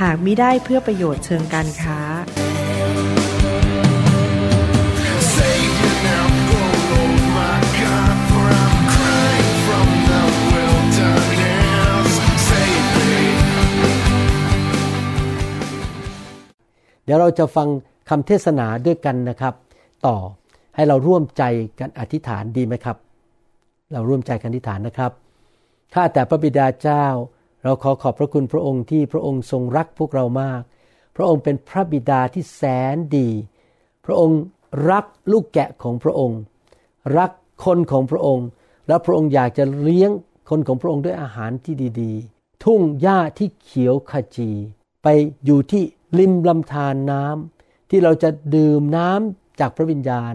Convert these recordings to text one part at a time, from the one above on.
หากมิได้เพื่อประโยชน์เชิงการค้า เดี๋ยวเราจะฟังคำเทศนาด้วยกันนะครับ ต่อให้เราร่วมใจกันอธิษฐานดีไหมครับ เราร่วมใจกันอธิษฐานนะครับข้าแต่พระบิดาเจ้า เราขอขอบพระคุณพระองค์ที่พระองค์ทรงรักพวกเรามาก พระองค์เป็นพระบิดาที่แสนดี พระองค์รักลูกแกะของพระองค์ รักคนของพระองค์ และพระองค์อยากจะเลี้ยงคนของพระองค์ด้วยอาหารที่ดีๆ ทุ่งหญ้าที่เขียวขจี ไปอยู่ที่ริมลำธารน้ำที่เราจะดื่มน้ำจากพระวิญญาณ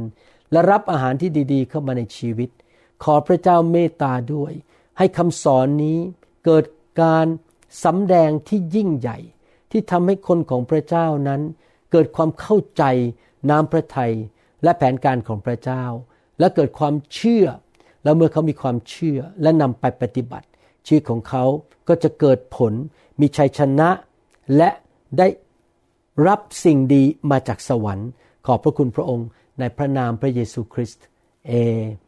และรับอาหารที่ดีๆ เข้ามาในชีวิต ขอพระเจ้าเมตตาด้วย ให้คำสอนนี้เกิด การสำแดงที่ยิ่งใหญ่ ที่ทำให้คนของพระเจ้านั้น เกิดความเข้าใจน้ำพระทัยและแผนการของพระเจ้า และเกิดความเชื่อ แล้วเมื่อเขามีความเชื่อและนำไปปฏิบัติ ชีวิตของเขาก็จะเกิดผลมีชัยชนะ และได้รับสิ่งดีมาจากสวรรค์ ขอบพระคุณพระองค์ในพระนามพระเยซูคริสต์เอ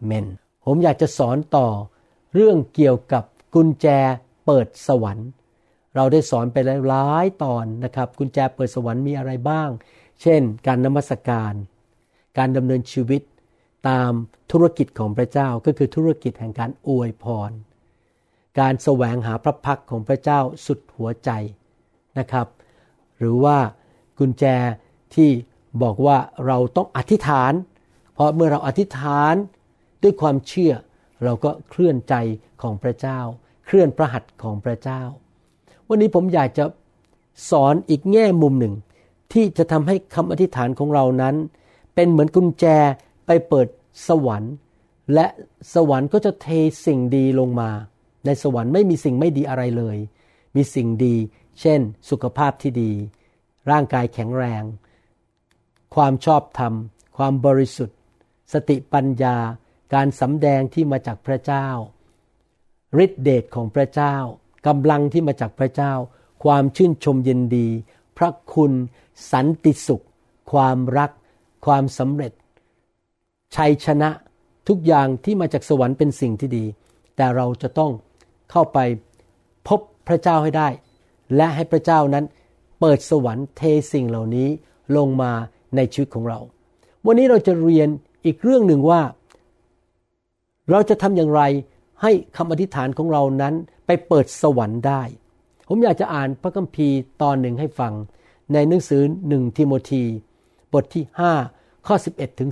เมน ผมอยากจะสอนต่อเรื่องเกี่ยวกับกุญแจ เปิดสวรรค์ เราได้สอนไปหลายตอนนะครับ กุญแจเปิดสวรรค์มีอะไรบ้าง เช่น การนมัสการ การดำเนินชีวิตตามธุรกิจของพระเจ้าก็คือธุรกิจแห่งการอวยพร การแสวงหาพระพักของพระเจ้าสุดหัวใจนะครับ หรือว่ากุญแจที่บอกว่าเราต้องอธิษฐาน เพราะเมื่อเราอธิษฐานด้วยความเชื่อเราก็เคลื่อนใจของพระเจ้า เคลื่อนพระหัตถ์ของพระเจ้า วันนี้ผมอยากจะสอนอีกแง่มุมหนึ่ง ที่จะทำให้คำอธิษฐานของเรานั้น เป็นเหมือนกุญแจไปเปิดสวรรค์ และสวรรค์ก็จะเทสิ่งดีลงมา ในสวรรค์ไม่มีสิ่งไม่ดีอะไรเลย มีสิ่งดี เช่น สุขภาพที่ดี ร่างกายแข็งแรง ความชอบธรรม ความบริสุทธิ์ สติปัญญา การสำแดงที่มาจากพระเจ้า ฤทธิเดชของพระเจ้ากำลังที่มาจากพระเจ้า ความชื่นชมยินดี พระคุณสันติสุข ความรัก ความสำเร็จ ชัยชนะทุกอย่างที่มาจากสวรรค์เป็นสิ่งที่ดี แต่เราจะต้องเข้าไปพบพระเจ้าให้ได้ และให้พระเจ้านั้นเปิดสวรรค์เทสิ่งเหล่านี้ลงมาในชีวิตของเรา วันนี้เราจะเรียนอีกเรื่องหนึ่งว่า เราจะทำอย่างไร ให้คำอธิษฐานของเรานั้นไปเปิดสวรรค์ได้ ผมอยากจะอ่านพระคัมภีร์ตอนหนึ่งให้ฟัง ในหนังสือหนึ่งทิโมธีบทที่ 5 ข้อ 11ถึง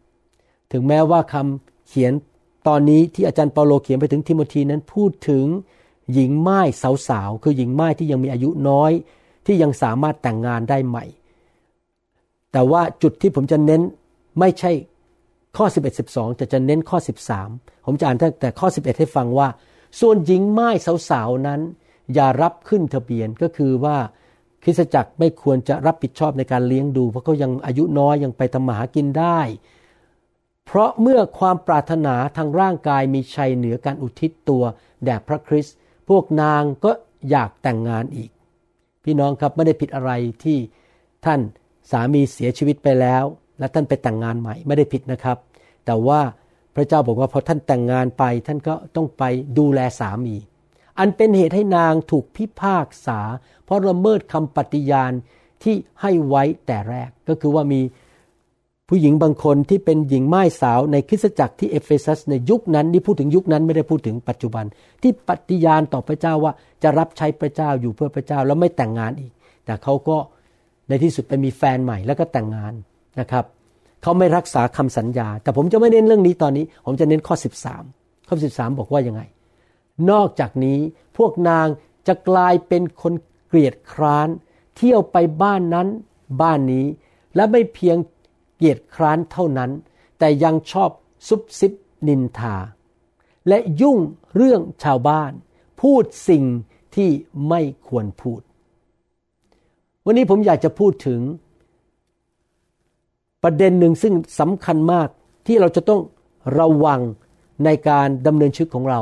13 ถึงแม้ว่าคำเขียนตอนนี้ที่อาจารย์เปาโลเขียนไปถึงทิโมธีนั้นพูดถึงหญิงไม้สาวๆ คือหญิงไม้ที่ยังมีอายุน้อย ที่ยังสามารถแต่งงานได้ใหม่ แต่ว่าจุดที่ผมจะเน้นไม่ใช่ ข้อ 11 12แต่จะเน้นข้อ 13 ผมจะอ่านตั้งแต่ข้อ 11 ให้ฟังว่า ส่วนหญิงไม้สาวๆนั้น อย่ารับขึ้นทะเบียนก็คือว่าคริสตจักรไม่ควรจะรับผิดชอบในการเลี้ยงดู เพราะเขายังอายุน้อยยังไปทำมาหากินได้ เพราะเมื่อความปรารถนาทางร่างกายมีชัยเหนือการอุทิศตัวแด่พระคริสต์พวกนางก็อยากแต่งงานอีก พี่น้องครับไม่ได้ผิดอะไรที่ท่านสามีเสียชีวิตไปแล้ว และท่านไปแต่งงานใหม่ ไม่ได้ผิดนะครับ แต่ว่าพระเจ้าบอกว่าพอท่านแต่งงานไปท่านก็ต้องไปดูแลสามี อันเป็นเหตุให้นางถูกพิพากษา เพราะละเมิดคำปฏิญาณที่ให้ไว้แต่แรก ก็คือว่ามีผู้หญิงบางคนที่เป็นหญิงม่ายสาวในคริสตจักรที่เอเฟซัสในยุคนั้นนี่พูดถึงยุคนั้นไม่ได้พูดถึงปัจจุบัน ที่ปฏิญาณต่อพระเจ้าว่าจะรับใช้พระเจ้าอยู่เพื่อพระเจ้าแล้วไม่แต่งงานอีก แต่เขาก็ในที่สุดไปมีแฟนใหม่แล้วก็แต่งงาน นะครับเขาไม่รักษาคำสัญญา แต่ผมจะไม่เน้นเรื่องนี้ตอนนี้ ผมจะเน้นข้อ 13 ข้อ 13 บอกว่ายังไง นอกจากนี้พวกนางจะกลายเป็นคนเกลียดคร้าน เที่ยวไปบ้านนั้นบ้านนี้ และไม่เพียงเกลียดคร้านเท่านั้น แต่ยังชอบซุบซิบนินทา และยุ่งเรื่องชาวบ้าน พูดสิ่งที่ไม่ควรพูด วันนี้ผมอยากจะพูดถึง ประเด็นหนึ่งซึ่งสำคัญมากที่เราจะต้องระวังในการดำเนินชีวิตของเรา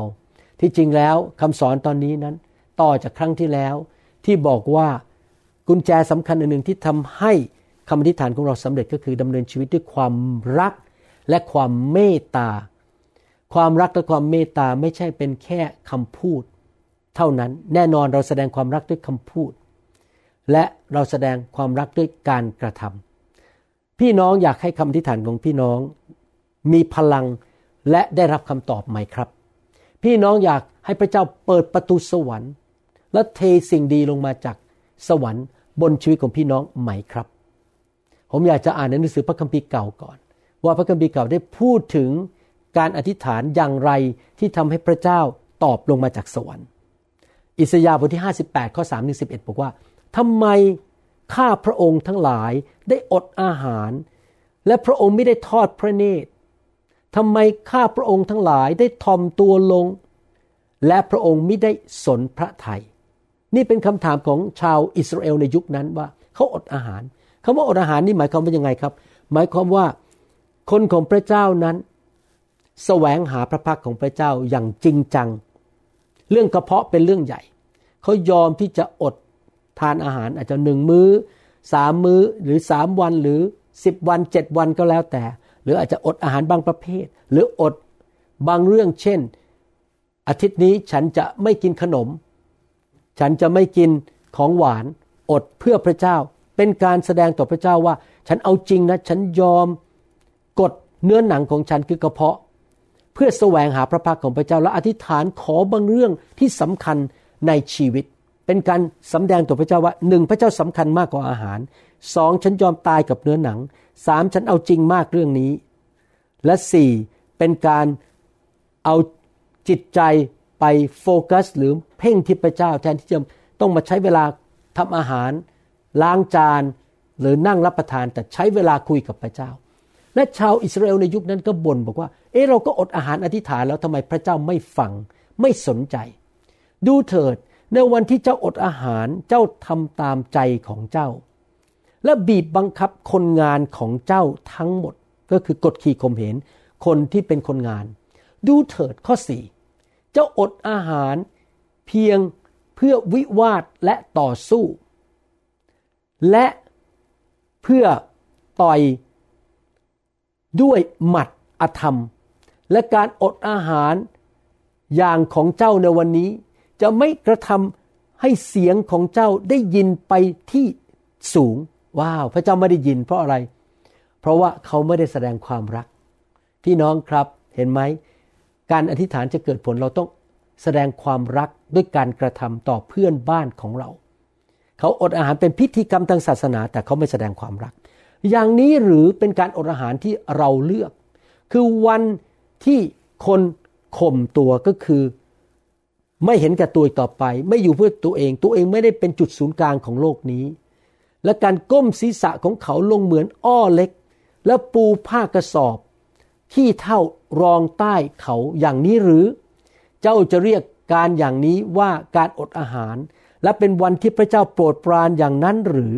ที่จริงแล้วคำสอนตอนนี้นั้น ต่อจากครั้งที่แล้วที่บอกว่ากุญแจสำคัญอันหนึ่งที่ทำให้คำอธิษฐานของเราสำเร็จก็คือดำเนินชีวิตด้วยความรักและความเมตตา ความรักและความเมตตาไม่ใช่เป็นแค่คำพูด เท่านั้นแน่นอนเราแสดงความรักด้วยคำพูด และเราแสดงความรักด้วยการกระทำ พี่น้องอยากให้คำอธิษฐานของพี่น้อง มีพลังและได้รับคำตอบไหมครับ พี่น้องอยากให้พระเจ้าเปิดประตูสวรรค์ และเทสิ่งดีลงมาจากสวรรค์บนชีวิตของพี่น้องไหมครับ ผมอยากจะอ่านในหนังสือพระคัมภีร์เก่าก่อน ว่าพระคัมภีร์เก่าได้พูดถึงการอธิษฐานอย่างไรที่ทำให้พระเจ้าตอบลงมาจากสวรรค์ อิสยาห์บทที่ 58 ข้อ3ถึง11 บอกว่าทำไม ข้าพระองค์ทั้งหลายได้อดอาหาร และพระองค์ไม่ได้ทอดพระเนตรทำไมข้าพระองค์ทั้งหลายได้ทอมตัวลง และพระองค์ไม่ได้สนพระทย นี่เป็นคำถามของชาวอิสราเอลในยุคนั้นว่าเขาอดอาหารคำว่าอดอาหารนี่หมายความว่ายังไงครับ หมายความว่าคนของพระเจ้านั้นสแสวงหาพระพักของพระเจ้าอย่างจริงจัง เรื่องกระเพาะเป็นเรื่องใหญ่ เขายอมที่จะอด ทานอาหารอาจจะหนึ่งมื้อสามมื้อหรือสามวันหรือสิบวันเจ็ดวันก็แล้วแต่ หรืออาจจะอดอาหารบางประเภท หรืออดบางเรื่องเช่น อาทิตย์นี้ฉันจะไม่กินขนม ฉันจะไม่กินของหวานอดเพื่อพระเจ้า เป็นการแสดงต่อพระเจ้าว่า ฉันเอาจริงนะ ฉันยอมกดเนื้อหนังของฉันคือกระเพาะ เพื่อแสวงหาพระพักของพระเจ้าและอธิษฐานขอบางเรื่องที่สำคัญในชีวิต เป็นการสำแดงต่อพระเจ้าว่าหนึ่งพระเจ้าสำคัญมากกว่าอาหารสองฉันยอมตายกับเนื้อหนังสามฉันเอาจริงมากเรื่องนี้ และสี่เป็นการเอาจิตใจไปโฟกัส หรือเพ่งที่พระเจ้าแทนที่จะต้องมาใช้เวลาทำอาหาร ล้างจานหรือนั่งรับประทานแต่ใช้เวลาคุยกับพระเจ้า และชาวอิสราเอลในยุคนั้นก็บ่นบอกว่า เออเราก็อดอาหารอธิษฐานแล้วทำไมพระเจ้าไม่ฟังไม่สนใจ ดูเถิด ในวันที่เจ้าอดอาหารเจ้าทำตามใจของเจ้า และบีบบังคับคนงานของเจ้าทั้งหมด ก็คือกดขี่ข่มเหงคนที่เป็นคนงาน ดูเถิดข้อสี่เจ้าอดอาหารเพียงเพื่อวิวาทและต่อสู้ และเพื่อต่อยด้วยหมัดอธรรม และการอดอาหารอย่างของเจ้าในวันนี้ จะไม่กระทำให้เสียงของเจ้าได้ยินไปที่สูง ว้าว พระเจ้าไม่ได้ยินเพราะอะไร เพราะว่าเขาไม่ได้แสดงความรัก พี่น้องครับเห็นไหม การอธิษฐานจะเกิดผลเราต้องแสดงความรักด้วยการกระทำต่อเพื่อนบ้านของเรา เขาอดอาหารเป็นพิธีกรรมทางศาสนา แต่เขาไม่แสดงความรัก อย่างนี้หรือเป็นการอดอาหารที่เราเลือก คือวันที่คนข่มตัวก็คือ ไม่เห็นแก่ตัวอีกต่อไป ไม่อยู่เพื่อตัวเอง ตัวเองไม่ได้เป็นจุดศูนย์กลางของโลกนี้ และการก้มศีรษะของเขาลงเหมือนอ้อเล็ก แล้วปูผ้ากระสอบ ขี้เท่ารองใต้เขาอย่างนี้หรือ เจ้าจะเรียกการอย่างนี้ว่าการอดอาหาร และเป็นวันที่พระเจ้าโปรดปรานอย่างนั้นหรือ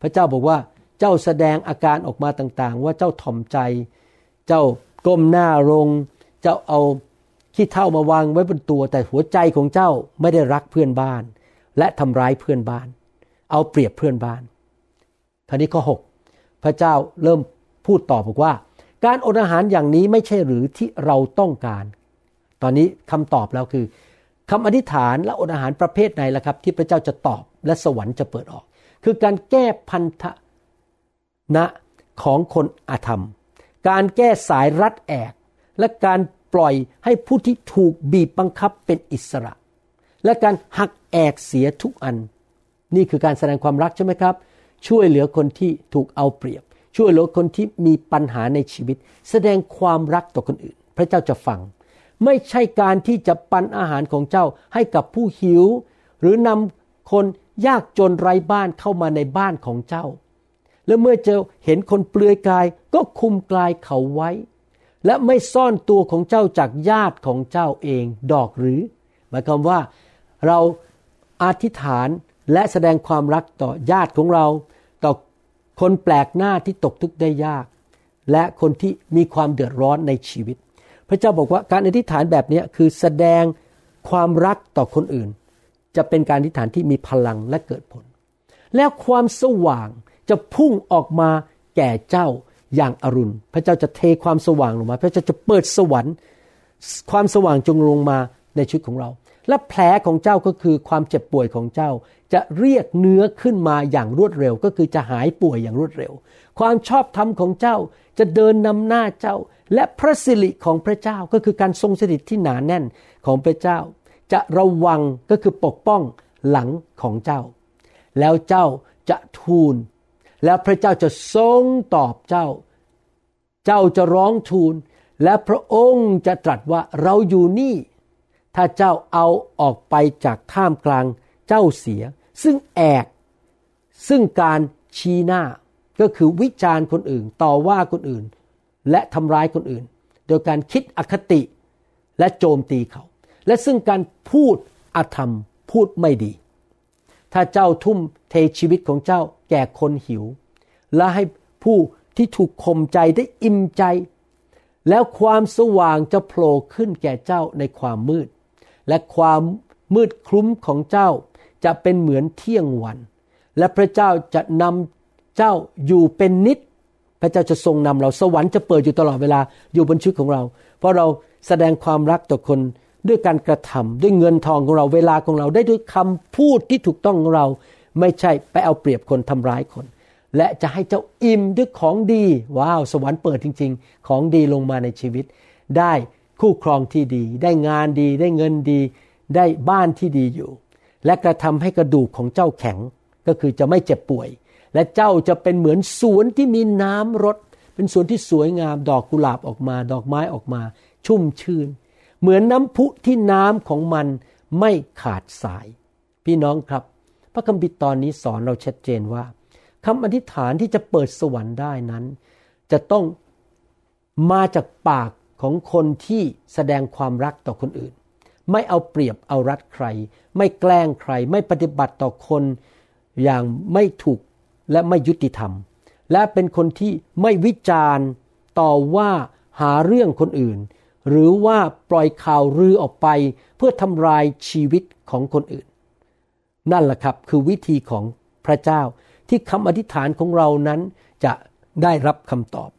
พระเจ้าบอกว่าเจ้าแสดงอาการออกมาต่างๆ ว่าเจ้าถ่อมใจ เจ้าก้มหน้าลง เจ้าเอา ขี้เท่ามาวางไว้บนตัว แต่หัวใจของเจ้าไม่ได้รักเพื่อนบ้าน และทำร้ายเพื่อนบ้าน เอาเปรียบเพื่อนบ้านท่านี้ข้อ 6 พระเจ้าเริ่มพูดต่อบอกว่า การอดอาหารอย่างนี้ไม่ใช่หรือที่เราต้องการ ตอนนี้คำตอบแล้วคือคำอธิษฐานและอดอาหารประเภทไหนล่ะครับ ที่พระเจ้าจะตอบและสวรรค์จะเปิดออก คือการแก้พันธนะของคนอาธรรม การแก้สายรัดแอก และการ ปล่อยให้ผู้ที่ถูกบีบบังคับเป็นอิสระ และการหักแอกเสียทุกอัน นี่คือการแสดงความรักใช่ไหมครับ ช่วยเหลือคนที่ถูกเอาเปรียบ ช่วยเหลือคนที่มีปัญหาในชีวิต แสดงความรักต่อคนอื่น พระเจ้าจะฟัง ไม่ใช่การที่จะปันอาหารของเจ้าให้กับผู้หิว หรือนำคนยากจนไร้บ้านเข้ามาในบ้านของเจ้า และเมื่อเจอเห็นคนเปลือยกายก็คุมกลายเขาไว้ และไม่ซ่อนตัวของเจ้าจากญาติของเจ้าเองดอกหรือ หมายความว่าเราอธิษฐานและแสดงความรักต่อญาติของเรา ต่อคนแปลกหน้าที่ตกทุกข์ได้ยาก และคนที่มีความเดือดร้อนในชีวิต พระเจ้าบอกว่าการอธิษฐานแบบนี้คือแสดงความรักต่อคนอื่น จะเป็นการอธิษฐานที่มีพลังและเกิดผล แล้วความสว่างจะพุ่งออกมาแก่เจ้า อย่างอรุณ พระเจ้าจะเทความสว่างลงมา พระเจ้าจะเปิดสวรรค์ ความสว่างจงลงมาในชีวิตของเรา และแผลของเจ้าก็คือความเจ็บป่วยของเจ้า จะเรียกเนื้อขึ้นมาอย่างรวดเร็ว ก็คือจะหายป่วยอย่างรวดเร็ว ความชอบธรรมของเจ้าจะเดินนำหน้าเจ้า และพระสิริของพระเจ้าก็คือการทรงสถิตที่หนาแน่นของพระเจ้า จะระวังก็คือปกป้องหลังของเจ้า แล้วเจ้าจะทูลแล้วพระเจ้าจะทรงตอบเจ้า เจ้าจะร้องทูล และพระองค์จะตรัสว่าเราอยู่นี่ ถ้าเจ้าเอาออกไปจากท่ามกลางเจ้าเสีย ซึ่งแอก ซึ่งการชี้หน้า ก็คือวิจารณ์คนอื่น ต่อว่าคนอื่น และทำร้ายคนอื่น โดยการคิดอคติและโจมตีเขา และซึ่งการพูดอธรรมพูดไม่ดี ถ้าเจ้าทุ่มเทชีวิตของเจ้าแก่คนหิว และให้ผู้ ที่ถูกข่มใจได้อิ่มใจ แล้วความสว่างจะโผล่ขึ้นแก่เจ้าในความมืด และความมืดคลุ้มของเจ้าจะเป็นเหมือนเที่ยงวัน และพระเจ้าจะนำเจ้าอยู่เป็นนิด พระเจ้าจะทรงนำเราสวรรค์จะเปิดอยู่ตลอดเวลาอยู่บนชีวิตของเรา เพราะเราแสดงความรักต่อคนด้วยการกระทำด้วยเงินทองของเราเวลาของเราได้ด้วยคำพูดที่ถูกต้องของเรา ไม่ใช่ไปเอาเปรียบคนทำร้ายคน และจะให้เจ้าอิ่มด้วยของดี ว้าว สวรรค์เปิดจริง ๆ ของดีลงมาในชีวิต ได้คู่ครองที่ดี ได้งานดี ได้เงินดี ได้บ้านที่ดีอยู่ และกระทำให้กระดูกของเจ้าแข็งก็คือจะไม่เจ็บป่วย และเจ้าจะเป็นเหมือนสวนที่มีน้ำรดเป็นสวนที่สวยงามดอกกุหลาบออกมา ดอกไม้ออกมา ชุ่มชื่น เหมือนน้ำพุที่น้ำของมันไม่ขาดสาย พี่น้องครับ พระคัมภีร์ตอนนี้สอนเราชัดเจนว่า คำอธิษฐานที่จะเปิดสวรรค์ได้นั้น จะต้องมาจากปากของคนที่แสดงความรักต่อคนอื่น ไม่เอาเปรียบเอารัดใคร ไม่แกล้งใคร ไม่ปฏิบัติต่อคนอย่างไม่ถูกและไม่ยุติธรรม และเป็นคนที่ไม่วิจารณ์ต่อว่าหาเรื่องคนอื่น หรือว่าปล่อยข่าวลือออกไป เพื่อทำลายชีวิตของคนอื่น นั่นแหละครับคือวิธีของพระเจ้า ที่คำอธิษฐานของเรานั้นจะได้รับคำตอบ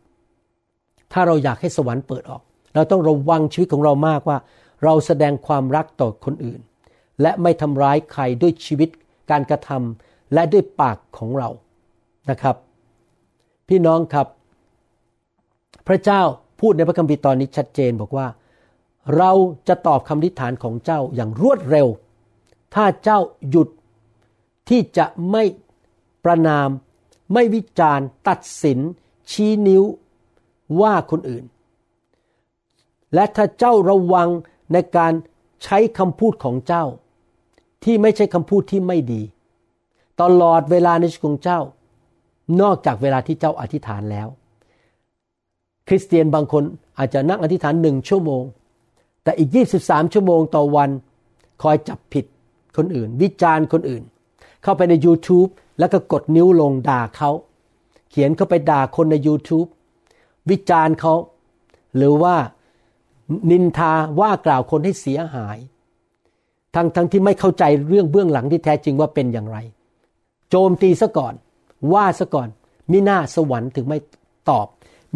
ถ้าเราอยากให้สวรรค์เปิดออก เราต้องระวังชีวิตของเรามากว่า เราแสดงความรักต่อคนอื่น และไม่ทำร้ายใครด้วยชีวิตการกระทำและด้วยปากของเรานะครับ พี่น้องครับ พระเจ้าพูดในพระคัมภีร์ตอนนี้ชัดเจนบอกว่า เราจะตอบคำอธิษฐานของเจ้าอย่างรวดเร็ว ถ้าเจ้าหยุดที่จะไม่ ประนาม ไม่วิจารณ์ ตัดสิน ชี้นิ้วว่าคนอื่น และถ้าเจ้าระวังในการใช้คำพูดของเจ้า ที่ไม่ใช่คำพูดที่ไม่ดี ตลอดเวลาในชีวิตของเจ้า นอกจากเวลาที่เจ้าอธิษฐานแล้ว คริสเตียนบางคนอาจจะนั่งอธิษฐานหนึ่งชั่วโมง แต่อีก 23 ชั่วโมงต่อวัน คอยจับผิดคนอื่น วิจารณ์คนอื่น เข้าไปใน YouTube แล้วก็กดนิ้วลงด่าเขา เขียนเข้าไปด่าคนใน YouTube วิจารณ์เขา หรือว่านินทาว่ากล่าวคนให้เสียหาย ทั้งทั้งที่ไม่เข้าใจเรื่องเบื้องหลังที่แท้จริงว่าเป็นอย่างไร โจมตีซะก่อน ว่าซะก่อน มิหน้าสวรรค์ถึงไม่ตอบ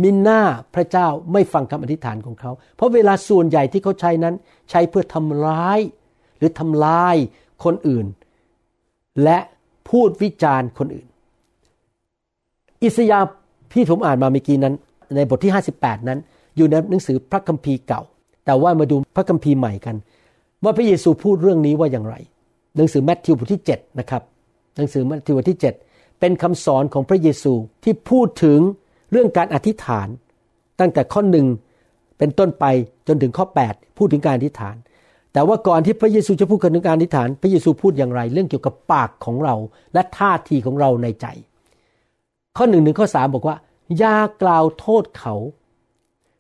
มิหน้าพระเจ้าไม่ฟังคำอธิษฐานของเขา เพราะเวลาส่วนใหญ่ที่เขาใช้นั้น ใช้เพื่อทำร้าย หรือทำลายคนอื่น และ พูดวิจารณ์คนอื่น อิสยาห์ที่ผมอ่านมาเมื่อกี้นั้น ในบทที่ 58 นั้น อยู่ในหนังสือพระคัมภีร์เก่า แต่ว่ามาดูพระคัมภีร์ใหม่กัน ว่าพระเยซูพูดเรื่องนี้ว่าอย่างไร หนังสือแมทธิวบทที่7นะครับหนังสือแมทธิวบทที่ 7 เป็นคำสอนของพระเยซูที่พูดถึงเรื่องการอธิษฐาน ตั้งแต่ข้อหนึ่งเป็นต้นไปจนถึงข้อ 8 พูดถึงการอธิษฐาน แต่ว่าก่อนที่พระเยซูจะพูดกันถึงการอธิษฐาน พระเยซูพูดอย่างไร เรื่องเกี่ยวกับปากของเรา และท่าทีของเราในใจ ข้อหนึ่งถึงข้อสามบอกว่าอย่ากล่าวโทษเขา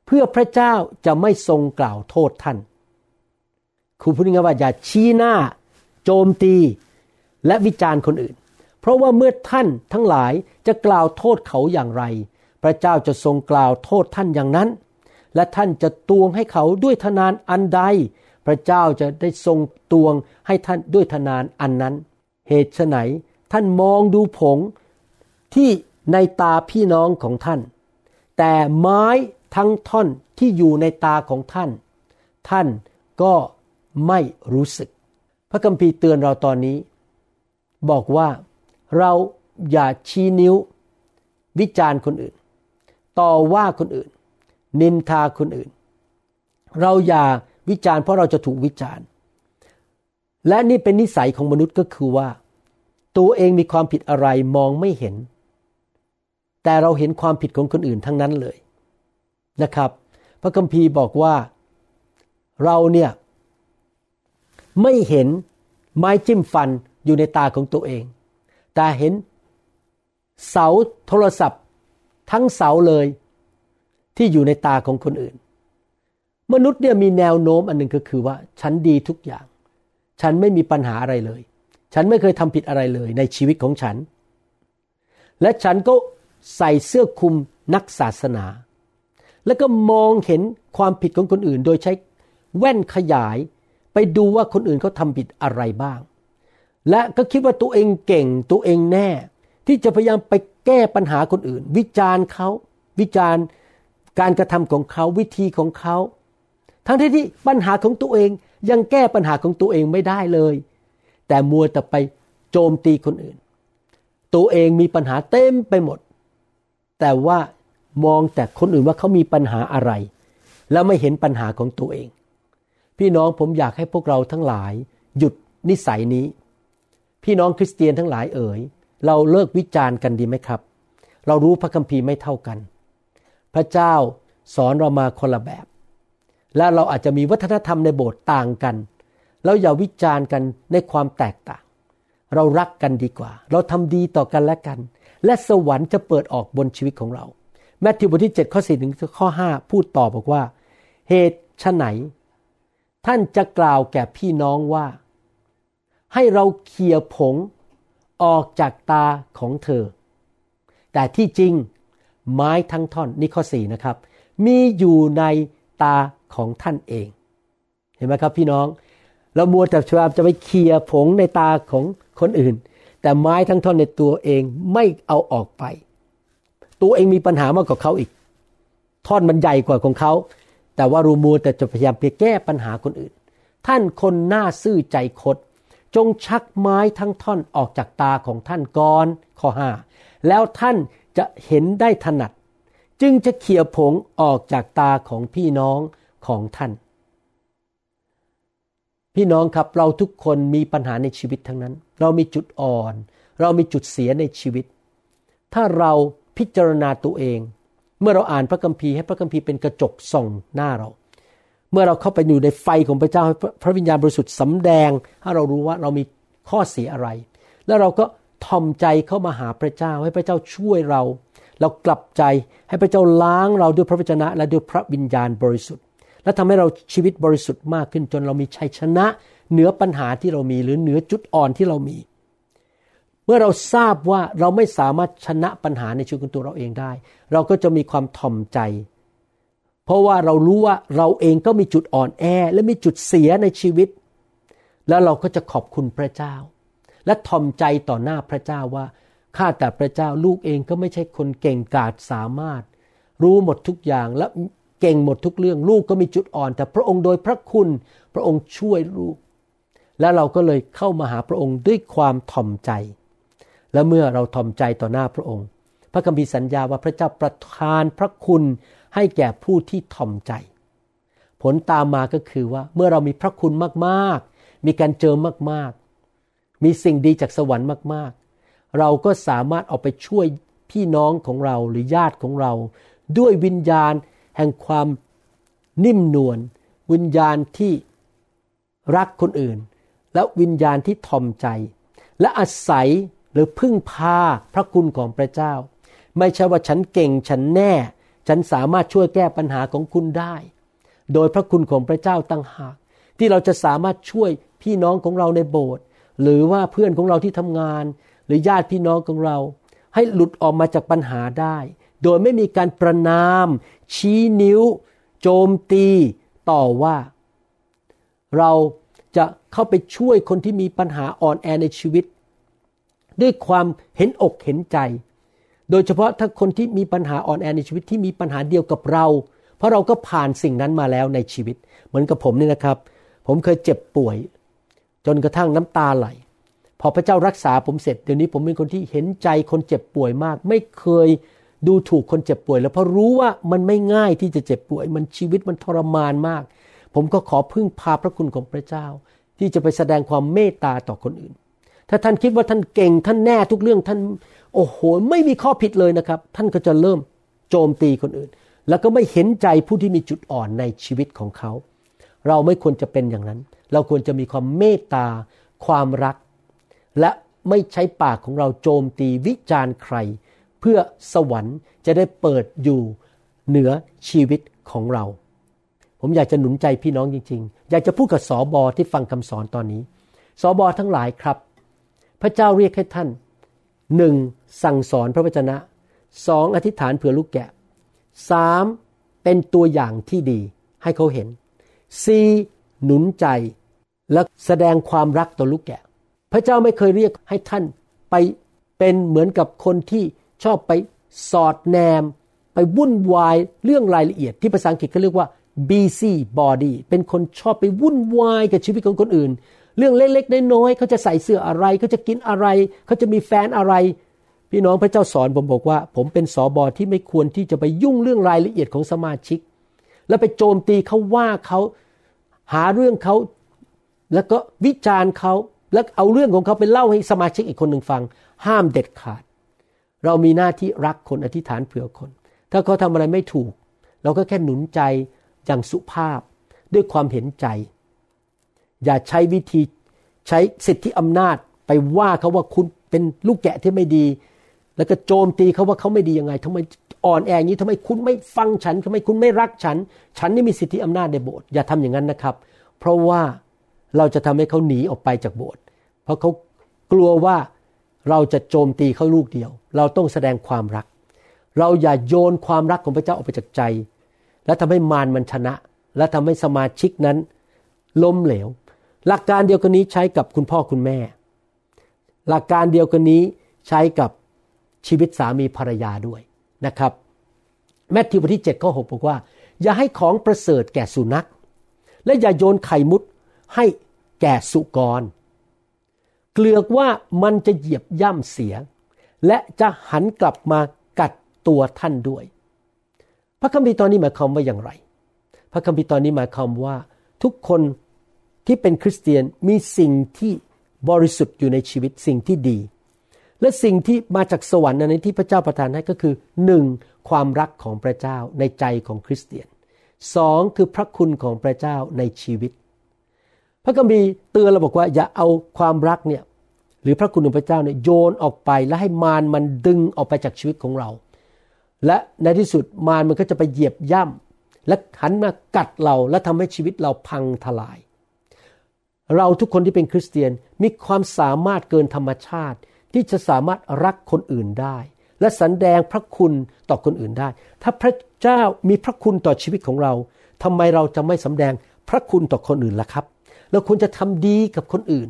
เพื่อพระเจ้าจะไม่ทรงกล่าวโทษท่านครูพูดง่ายว่าอย่าชี้หน้า โจมตี และวิจารณ์คนอื่น เพราะว่าเมื่อท่านทั้งหลายจะกล่าวโทษเขาอย่างไร พระเจ้าจะทรงกล่าวโทษท่านอย่างนั้น และท่านจะตวงให้เขาด้วยทนานอันใด พระเจ้าจะได้ทรงตวงให้ท่านด้วยทนานอันนั้น เหตุไฉนท่านมองดูผงที่ในตาพี่น้องของท่าน แต่ไม้ทั้งท่อนที่อยู่ในตาของท่าน ท่านก็ไม่รู้สึก พระคัมภีร์เตือนเราตอนนี้ บอกว่าเราอย่าชี้นิ้ว วิจารณ์คนอื่น ต่อว่าคนอื่น นินทาคนอื่น เราอย่า วิจารณ์เพราะเราจะถูกวิจารณ์ และนี่เป็นนิสัยของมนุษย์ก็คือว่า ตัวเองมีความผิดอะไรมองไม่เห็น แต่เราเห็นความผิดของคนอื่นทั้งนั้นเลยนะครับ พระคัมภีร์บอกว่าเราเนี่ยไม่เห็นไม้จิ้มฟันอยู่ในตาของตัวเอง แต่เห็นเสาโทรศัพท์ทั้งเสาเลยที่อยู่ในตาของคนอื่น มนุษย์เนี่ยมีแนวโน้มอันหนึ่งก็คือว่า ฉันดีทุกอย่าง ฉันไม่มีปัญหาอะไรเลย ฉันไม่เคยทำผิดอะไรเลยในชีวิตของฉัน และฉันก็ใส่เสื้อคลุมนักศาสนา แล้วก็มองเห็นความผิดของคนอื่น โดยใช้แว่นขยายไปดูว่าคนอื่นเขาทำผิดอะไรบ้าง และก็คิดว่าตัวเองเก่งตัวเองแน่ ที่จะพยายามไปแก้ปัญหาคนอื่น วิจารณ์เขาวิจารณ์การกระทำของเขาวิธีของเขา ทั้งที่ที่ปัญหาของตัวเองยังแก้ปัญหาของตัวเองไม่ได้เลย แต่มัวแต่ไปโจมตีคนอื่น ตัวเองมีปัญหาเต็มไปหมด แต่ว่ามองแต่คนอื่นว่าเขามีปัญหาอะไร แล้วไม่เห็นปัญหาของตัวเอง พี่น้องผมอยากให้พวกเราทั้งหลายหยุดนิสัยนี้ พี่น้องคริสเตียนทั้งหลายเอ๋ย เราเลิกวิจารณ์กันดีไหมครับ เรารู้พระคัมภีร์ไม่เท่ากัน พระเจ้าสอนเรามาคนละแบบ และเราอาจจะมีวัฒนธรรมในโบสถ์ต่างกันเราอย่าวิจารณ์กันในความแตกต่าง เรารักกันดีกว่า เราทำดีต่อกันและกัน และสวรรค์จะเปิดออกบนชีวิตของเราแมทธิวบทที่7ข้อ4ถึงข้อ 5 พูดต่อบอกว่า เหตุฉไหน ท่านจะกล่าวแก่พี่น้องว่า ให้เราเขี่ยผงออกจากตาของเธอ แต่ที่จริงไม้ทั้งท่อนนี่ข้อสี่นะครับ มีอยู่ในตา ของท่านเอง เห็นไหมครับพี่น้อง เรามัวแต่พยายามจะไปเคลียผงในตาของคนอื่น แต่ไม้ทั้งท่อนในตัวเองไม่เอาออกไป ตัวเองมีปัญหามากกว่าเขาอีก ท่อนมันใหญ่กว่าของเขา แต่ว่ารูมัวแต่จะพยายามไปแก้ปัญหาคนอื่น ท่านคนหน้าซื่อใจคดจงชักไม้ทั้งท่อนออกจากตาของท่านก่อนข้อห้าแล้วท่านจะเห็นได้ถนัด จึงจะเขี่ยผงออกจากตาของพี่น้อง ของท่าน พี่น้องครับเราทุกคนมีปัญหาในชีวิตทั้งนั้น เรามีจุดอ่อน เรามีจุดเสียในชีวิต ถ้าเราพิจารณาตัวเอง เมื่อเราอ่านพระคัมภีร์ให้พระคัมภีร์เป็นกระจกส่องหน้าเรา เมื่อเราเข้าไปอยู่ในไฟของพระเจ้าพระวิญญาณบริสุทธิ์สำแดงให้เรารู้ว่าเรามีข้อเสียอะไร แล้วเราก็ทอมใจเข้ามาหาพระเจ้าให้พระเจ้าช่วยเรา เรากลับใจให้พระเจ้าล้างเราด้วยพระวจนะและด้วยพระวิญญาณบริสุทธิ์ และทำให้เราชีวิตบริสุทธิ์มากขึ้นจนเรามีชัยชนะ เหนือปัญหาที่เรามีหรือเหนือจุดอ่อนที่เรามี เมื่อเราทราบว่าเราไม่สามารถชนะปัญหาในชีวิตของตัวเราเองได้ เราก็จะมีความถ่อมใจ เพราะว่าเรารู้ว่าเราเองก็มีจุดอ่อนแอ และมีจุดเสียในชีวิต แล้วเราก็จะขอบคุณพระเจ้า และถ่อมใจต่อหน้าพระเจ้าว่าข้าแต่พระเจ้าลูกเองก็ไม่ใช่คนเก่งกาจสามารถ รู้หมดทุกอย่างและ เก่งหมดทุกเรื่องลูกก็มีจุดอ่อน แต่พระองค์โดยพระคุณพระองค์ช่วยลูก และเราก็เลยเข้ามาหาพระองค์ด้วยความถ่อมใจ และเมื่อเราทอมใจต่อหน้าพระองค์ พระคัมภีร์สัญญาว่าพระเจ้าประทานพระคุณให้แก่ผู้ที่ทอมใจ ผลตามมาก็คือว่าเมื่อเรามีพระคุณมากๆ มีการเจอมากๆ มีสิ่งดีจากสวรรค์มากๆ เราก็สามารถเอาไปช่วยพี่น้องของเราหรือญาติของเรา ด้วยวิญญาณ แห่งความนิ่มนวลวิญญาณที่รักคนอื่น และวิญญาณที่ทอมใจ และอาศัยหรือพึ่งพาพระคุณของพระเจ้า ไม่ใช่ว่าฉันเก่งฉันแน่ ฉันสามารถช่วยแก้ปัญหาของคุณได้ โดยพระคุณของพระเจ้าตั้งหาก ที่เราจะสามารถช่วยพี่น้องของเราในโบสถ์หรือว่าเพื่อนของเราที่ทำงาน หรือญาติพี่น้องของเรา ให้หลุดออกมาจากปัญหาได้ โดยไม่มีการประนาม ชี้นิ้ว โจมตีต่อว่า เราจะเข้าไปช่วยคนที่มีปัญหาอ่อนแอในชีวิต ด้วยความเห็นอกเห็นใจ โดยเฉพาะถ้าคนที่มีปัญหาอ่อนแอในชีวิตที่มีปัญหาเดียวกับเรา เพราะเราก็ผ่านสิ่งนั้นมาแล้วในชีวิต เหมือนกับผมนี่นะครับ ผมเคยเจ็บป่วย จนกระทั่งน้ำตาไหลพอพระเจ้ารักษาผมเสร็จเดี๋ยวนี้ผมเป็นคนที่เห็นใจคนเจ็บป่วยมาก ไม่เคย ดูถูกคนเจ็บป่วยแล้วเพราะรู้ว่ามันไม่ง่ายที่จะเจ็บป่วย มันชีวิตมันทรมานมาก ผมก็ขอพึ่งพาพระคุณของพระเจ้า ที่จะไปแสดงความเมตตาต่อคนอื่น ถ้าท่านคิดว่าท่านเก่งท่านแน่ทุกเรื่องท่านโอ้โหไม่มีข้อผิดเลยนะครับ ท่านก็จะเริ่มโจมตีคนอื่น แล้วก็ไม่เห็นใจผู้ที่มีจุดอ่อนในชีวิตของเขา เราไม่ควรจะเป็นอย่างนั้น เราควรจะมีความเมตตา ความรัก และไม่ใช้ปากของเราโจมตีวิจารณ์ใคร เพื่อสวรรค์จะได้เปิดอยู่เหนือชีวิตของเรา ผมอยากจะหนุนใจพี่น้องจริง ๆ อยากจะพูดกับสอบอที่ฟังคำสอนตอนนี้สอบอทั้งหลายครับ พระเจ้าเรียกให้ท่านหนึ่งสั่งสอนพระวจนะสองอธิษฐานเผื่อลูกแกะสามเป็นตัวอย่างที่ดีให้เขาเห็นสี่หนุนใจและแสดงความรักต่อลูกแกะ พระเจ้าไม่เคยเรียกให้ท่านไปเป็นเหมือนกับคนที่ ชอบไปสอดแนม ไปวุ่นวายเรื่องรายละเอียดที่ภาษาอังกฤษเขาเรียกว่า busy body เป็นคนชอบไปวุ่นวายกับชีวิตของคนอื่น เรื่องเล็กๆน้อยๆเขาจะใส่เสื้ออะไรเขาจะกินอะไรเขาจะมีแฟนอะไร พี่น้องพระเจ้าสอนผมบอกว่า ผมเป็นสอบอที่ไม่ควรที่จะไปยุ่งเรื่องรายละเอียดของสมาชิก แล้วไปโจมตีเขาว่าเขาหาเรื่องเขาแล้วก็วิจารณ์เขาแล้วเอาเรื่องของเขาไปเล่าให้สมาชิกอีกคนหนึ่งฟัง ห้ามเด็ดขาด เรามีหน้าที่รักคนอธิษฐานเผื่อคน ถ้าเขาทำอะไรไม่ถูก เราก็แค่หนุนใจอย่างสุภาพด้วยความเห็นใจ อย่าใช้วิธีใช้สิทธิอำนาจไปว่าเขาว่าคุณเป็นลูกแกะที่ไม่ดี แล้วก็โจมตีเขาว่าเขาไม่ดียังไงทำไมอ่อนแออย่างนี้ทำไมคุณไม่ฟังฉันทำไมคุณไม่รักฉัน ฉันนี่มีสิทธิอำนาจในโบสถ์อย่าทำอย่างนั้นนะครับ เพราะว่าเราจะทำให้เขาหนีออกไปจากโบสถ์เพราะเขากลัวว่า เราจะโจมตีเขาลูกเดียว เราต้องแสดงความรัก เราอย่าโยนความรักของพระเจ้าออกไปจากใจ และทำให้มารมันชนะ และทำให้สมาชิกนั้น ล้มเหลว หลักการเดียวกันนี้ใช้กับคุณพ่อคุณแม่ หลักการเดียวกันนี้ใช้กับชีวิตสามีภรรยาด้วยนะครับแมทธิวบทที่7ข้อ6บอกว่า อย่าให้ของประเสริฐแก่สุนัข และอย่าโยนไข่มุดให้แก่สุกร กลือกว่ามันจะเหยียบย่ำเสีย และจะหันกลับมากัดตัวท่านด้วย พระคัมภีร์ตอนนี้หมายความว่าอย่างไร พระคัมภีร์ตอนนี้หมายความว่า ทุกคนที่เป็นคริสเตียนมีสิ่งที่บริสุทธิ์อยู่ในชีวิตสิ่งที่ดี และสิ่งที่มาจากสวรรค์นั้นที่พระเจ้าประทานให้ก็คือหนึ่งความรักของพระเจ้าในใจของคริสเตียนสองคือพระคุณของพระเจ้าในชีวิต พระคัมภีร์เตือนเราบอกว่าอย่าเอาความรักเนี่ย หรือพระคุณของพระเจ้าเนี่ยโยนออกไปและให้มารมันดึงออกไปจากชีวิตของเรา และในที่สุดมารมันก็จะไปเหยียบย่ำและหันมากัดเราและทำให้ชีวิตเราพังทลาย เราทุกคนที่เป็นคริสเตียนมีความสามารถเกินธรรมชาติ ที่จะสามารถรักคนอื่นได้ และสันแดงพระคุณต่อคนอื่นได้ ถ้าพระเจ้ามีพระคุณต่อชีวิตของเราทำไมเราจะไม่สำแดงพระคุณต่อคนอื่นล่ะครับ เราควรจะทำดีกับคนอื่น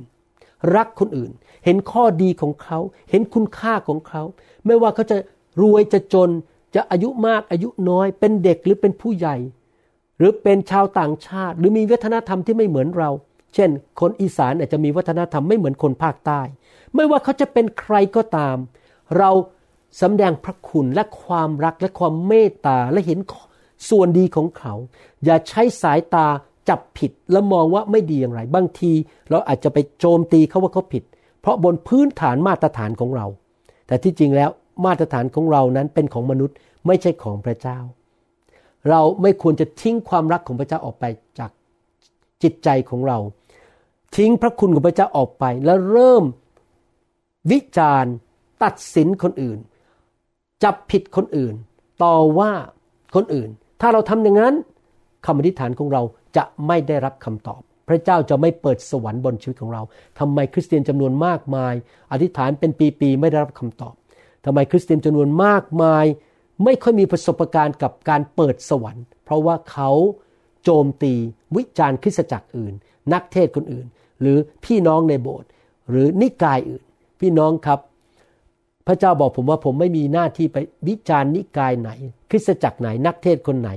รักคนอื่น เห็นข้อดีของเขา เห็นคุณค่าของเขา ไม่ว่าเขาจะรวยจะจน จะอายุมากอายุน้อย เป็นเด็กหรือเป็นผู้ใหญ่ หรือเป็นชาวต่างชาติ หรือมีวัฒนธรรมที่ไม่เหมือนเรา เช่น คนอีสานอาจจะมีวัฒนธรรมไม่เหมือนคนภาคใต้ ไม่ว่าเขาจะเป็นใครก็ตาม เราสำแดงพระคุณและความรักและความเมตตาและเห็นส่วนดีของเขา อย่าใช้สายตาจับผิดแล้วมองว่าไม่ดีอย่างไร บางที เราอาจจะไปโจมตีเขาว่าเขาผิด เพราะบนพื้นฐานมาตรฐานของเรา แต่ที่จริงแล้วมาตรฐานของเรานั้นเป็นของมนุษย์ไม่ใช่ของพระเจ้า เราไม่ควรจะทิ้งความรักของพระเจ้าออกไปจากจิตใจของเรา ทิ้งพระคุณของพระเจ้าออกไป แล้วเริ่มวิจารณ์ตัดสินคนอื่น จับผิดคนอื่น ต่อว่าคนอื่น ถ้าเราทำอย่างนั้นคำอธิษฐานของเราจะไม่ได้รับคำตอบ พระเจ้าจะไม่เปิดสวรรค์บนชีวิตของเราทำไมคริสเตียนจำนวนมากมาย อธิษฐานเป็นปีๆไม่ได้รับคำตอบทำไมคริสเตียนจำนวนมากมาย ไม่ค่อยมีประสบการณ์กับการเปิดสวรรค์ เพราะว่าเขาโจมตีวิจารณ์คริสตจักรอื่น นักเทศคนอื่น หรือพี่น้องในโบสถ์หรือนิกายอื่น พี่น้องครับ พระเจ้าบอกผมว่าผมไม่มีหน้าที่ไปวิจารณ์นิกายไหน คริสตจักรไหนนักเทศคนไหน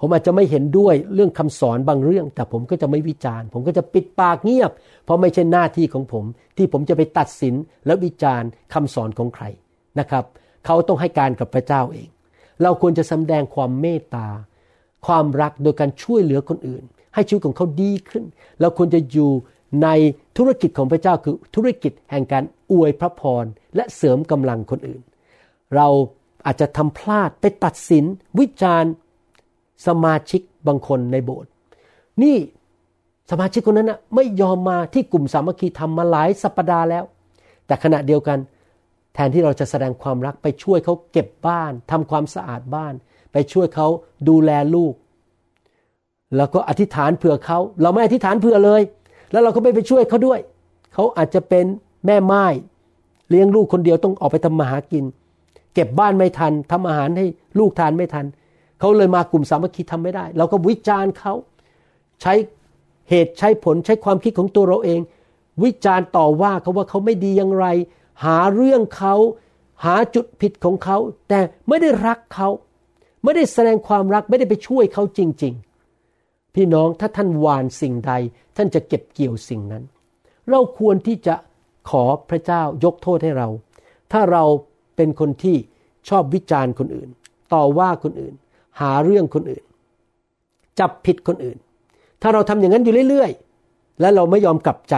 ผมอาจจะไม่เห็นด้วยเรื่องคำสอนบางเรื่อง แต่ผมก็จะไม่วิจารณ์ ผมก็จะปิดปากเงียบ เพราะไม่ใช่หน้าที่ของผม ที่ผมจะไปตัดสินและวิจารณ์คำสอนของใครนะครับ เขาต้องให้การกับพระเจ้าเอง เราควรจะแสดงความเมตตา ความรักโดยการช่วยเหลือคนอื่น ให้ชีวิตของเขาดีขึ้น เราควรจะอยู่ในธุรกิจของพระเจ้าคือธุรกิจแห่งการอวยพระพรและเสริมกำลังคนอื่น เราอาจจะทำพลาดไปตัดสินวิจารณ์ สมาชิกบางคนในโบสถ์นี่สมาชิกคนนั้นนะไม่ยอมมาที่กลุ่มสามัคคีทำมาหลายสัปปดาห์แล้ว แต่ขณะเดียวกันแทนที่เราจะแสดงความรักไปช่วยเขาเก็บบ้านทำความสะอาดบ้าน ไปช่วยเขาดูแลลูก แล้วก็อธิษฐานเผื่อเขา เราไม่อธิษฐานเผื่อเลย แล้วเราก็ไม่ไปช่วยเขาด้วย เขาอาจจะเป็นแม่ไม้เลี้ยงลูกคนเดียวต้องออกไปทำมาหากิน เก็บบ้านไม่ทันทำอาหารให้ลูกทานไม่ทัน เขาเลยมากลุ่มสามัคคีทำไม่ได้ เราก็วิจารณ์เขาใช้เหตุใช้ผลใช้ความคิดของตัวเราเอง วิจารณ์ต่อว่าเขาว่าเขาไม่ดีอย่างไร หาเรื่องเขาหาจุดผิดของเขา แต่ไม่ได้รักเขาไม่ได้แสดงความรักไม่ได้ไปช่วยเขาจริง ๆ พี่น้องถ้าท่านหวานสิ่งใด ท่านจะเก็บเกี่ยวสิ่งนั้น เราควรที่จะขอพระเจ้ายกโทษให้เรา ถ้าเราเป็นคนที่ชอบวิจารณ์คนอื่น ต่อว่าคนอื่น หาเรื่องคนอื่น จับผิดคนอื่น ถ้าเราทำอย่างนั้นอยู่เรื่อยๆ และเราไม่ยอมกลับใจ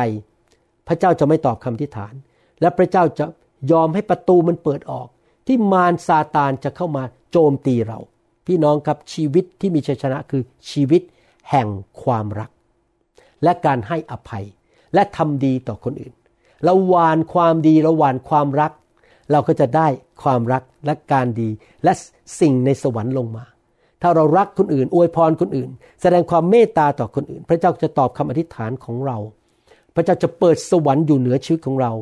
พระเจ้าจะไม่ตอบคำทิฐาน และพระเจ้าจะยอมให้ประตูมันเปิดออก ที่มารซาตานจะเข้ามาโจมตีเรา พี่น้องครับชีวิตที่มีชัยชนะคือชีวิตแห่งความรัก และการให้อภัยและทำดีต่อคนอื่นเราหวานความดีเราหวานความรัก เราก็จะได้ความรักและการดีและสิ่งในสวรรค์ลงมา ถ้าเรารักคนอื่น อวยพรคนอื่น แสดงความเมตตาต่อคนอื่น พระเจ้าจะตอบคำอธิษฐานของเรา พระเจ้าจะเปิดสวรรค์อยู่เหนือชีวิตของเรา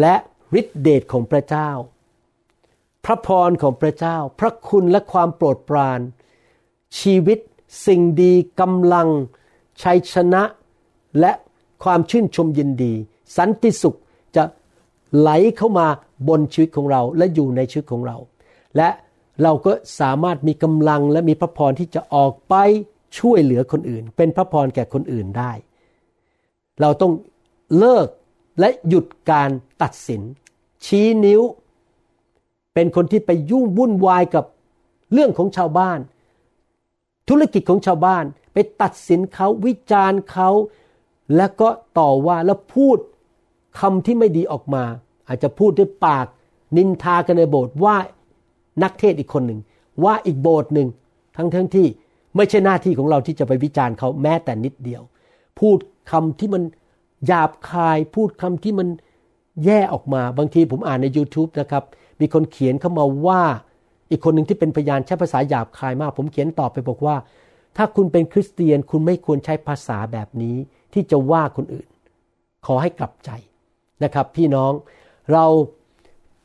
และฤทธิเดชของพระเจ้า พระพรของพระเจ้า พระคุณและความโปรดปราน ชีวิต สิ่งดีกำลัง ชัยชนะ และความชื่นชมยินดี สันติสุขจะไหลเข้ามาบนชีวิตของเราและอยู่ในชีวิตของเรา และ เราก็สามารถมีกำลังและมีพระพรที่จะออกไปช่วยเหลือคนอื่น เป็นพระพรแก่คนอื่นได้ เราต้องเลิกและหยุดการตัดสิน ชี้นิ้ว เป็นคนที่ไปยุ่งวุ่นวายกับเรื่องของชาวบ้าน ธุรกิจของชาวบ้าน ไปตัดสินเขาวิจารณ์เขาแล้วก็ต่อว่าแล้วพูดคำที่ไม่ดีออกมา อาจจะพูดด้วยปากนินทากันในโบสถ์ว่า นักเทศอีกคนหนึ่งว่าอีกโบสถ์หนึ่งทั้งทั้งที่ไม่ใช่หน้าที่ของเราที่จะไปวิจารณ์เขาแม้แต่นิดเดียว พูดคำที่มันหยาบคาย พูดคำที่มันแย่ออกมาบางทีผมอ่านใน YouTube นะครับ มีคนเขียนเข้ามาว่าอีกคนหนึ่งที่เป็นพยานใช้ภาษาหยาบคายมาก ผมเขียนตอบไปบอกว่า ถ้าคุณเป็นคริสเตียนคุณไม่ควรใช้ภาษาแบบนี้ที่จะว่าคนอื่น ขอให้กลับใจนะครับ พี่น้องเรา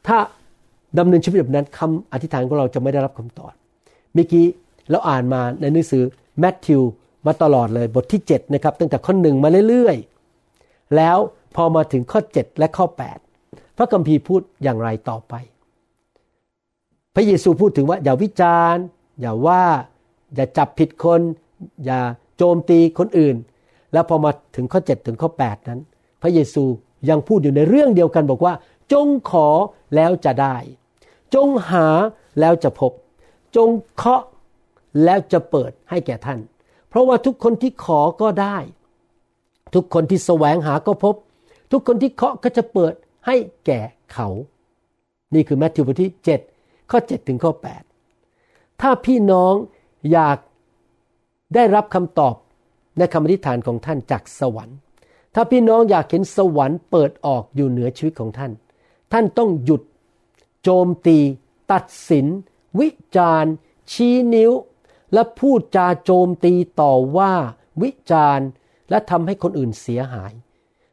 ถ้า ดำเนินชีวิตแบบนั้นคำอธิษฐานของเราจะไม่ได้รับคำตอบเมื่อกี้เราอ่านมาในหนังสือแมทธิวมาตลอดเลยบทที่7นะครับตั้งแต่ข้อหนึ่งมาเรื่อยๆ แล้วพอมาถึงข้อ 7 และข้อ 8 พระคัมภีร์พูดอย่างไรต่อไป พระเยซูพูดถึงว่าอย่าวิจารณ์ อย่าว่าอย่าจับผิดคน อย่าโจมตีคนอื่น แล้วพอมาถึงข้อ 7 ถึงข้อ 8 นั้น พระเยซูยังพูดอยู่ในเรื่องเดียวกันบอกว่า จงขอแล้วจะได้ จงหาแล้วจะพบ จงเคาะแล้วจะเปิดให้แก่ท่าน เพราะว่าทุกคนที่ขอก็ได้ ทุกคนที่แสวงหาก็พบ ทุกคนที่เคาะก็จะเปิดให้แก่เขา นี่คือแมทธิวบทที่ 7 ข้อ 7 ถึงข้อ 8 ถ้าพี่น้องอยากได้รับคำตอบในคำอธิษฐานของท่านจากสวรรค์ ถ้าพี่น้องอยากเห็นสวรรค์เปิดออกอยู่เหนือชีวิตของท่าน ท่านต้องหยุด โจมตี ตัดสิน วิจารณ์ ชี้นิ้ว และพูดจาโจมตีต่อว่า วิจารณ์ และทำให้คนอื่นเสียหาย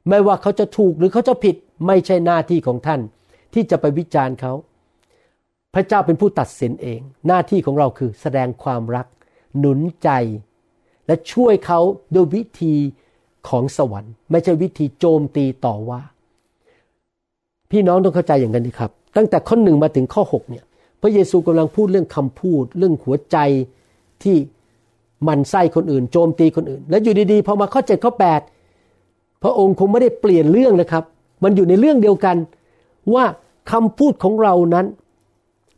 ไม่ว่าเขาจะถูกหรือเขาจะผิดไม่ใช่หน้าที่ของท่าน ที่จะไปวิจารณ์เขา พระเจ้าเป็นผู้ตัดสินเอง หน้าที่ของเราคือแสดงความรัก หนุนใจ และช่วยเขาด้วยวิธีของสวรรค์ ไม่ใช่วิธีโจมตีต่อว่า พี่น้องต้องเข้าใจอย่างนั้นนะครับ ตั้งแต่ข้อหนึ่งมาถึงข้อ6เนี่ยพระเยซูกำลังพูดเรื่องคำพูด เรื่องหัวใจที่มันไส้คนอื่น โจมตีคนอื่น แล้วอยู่ดีๆพอมาข้อ7ข้อ8พระองค์คงไม่ได้เปลี่ยนเรื่องนะครับ มันอยู่ในเรื่องเดียวกันว่าคำพูดของเรานั้น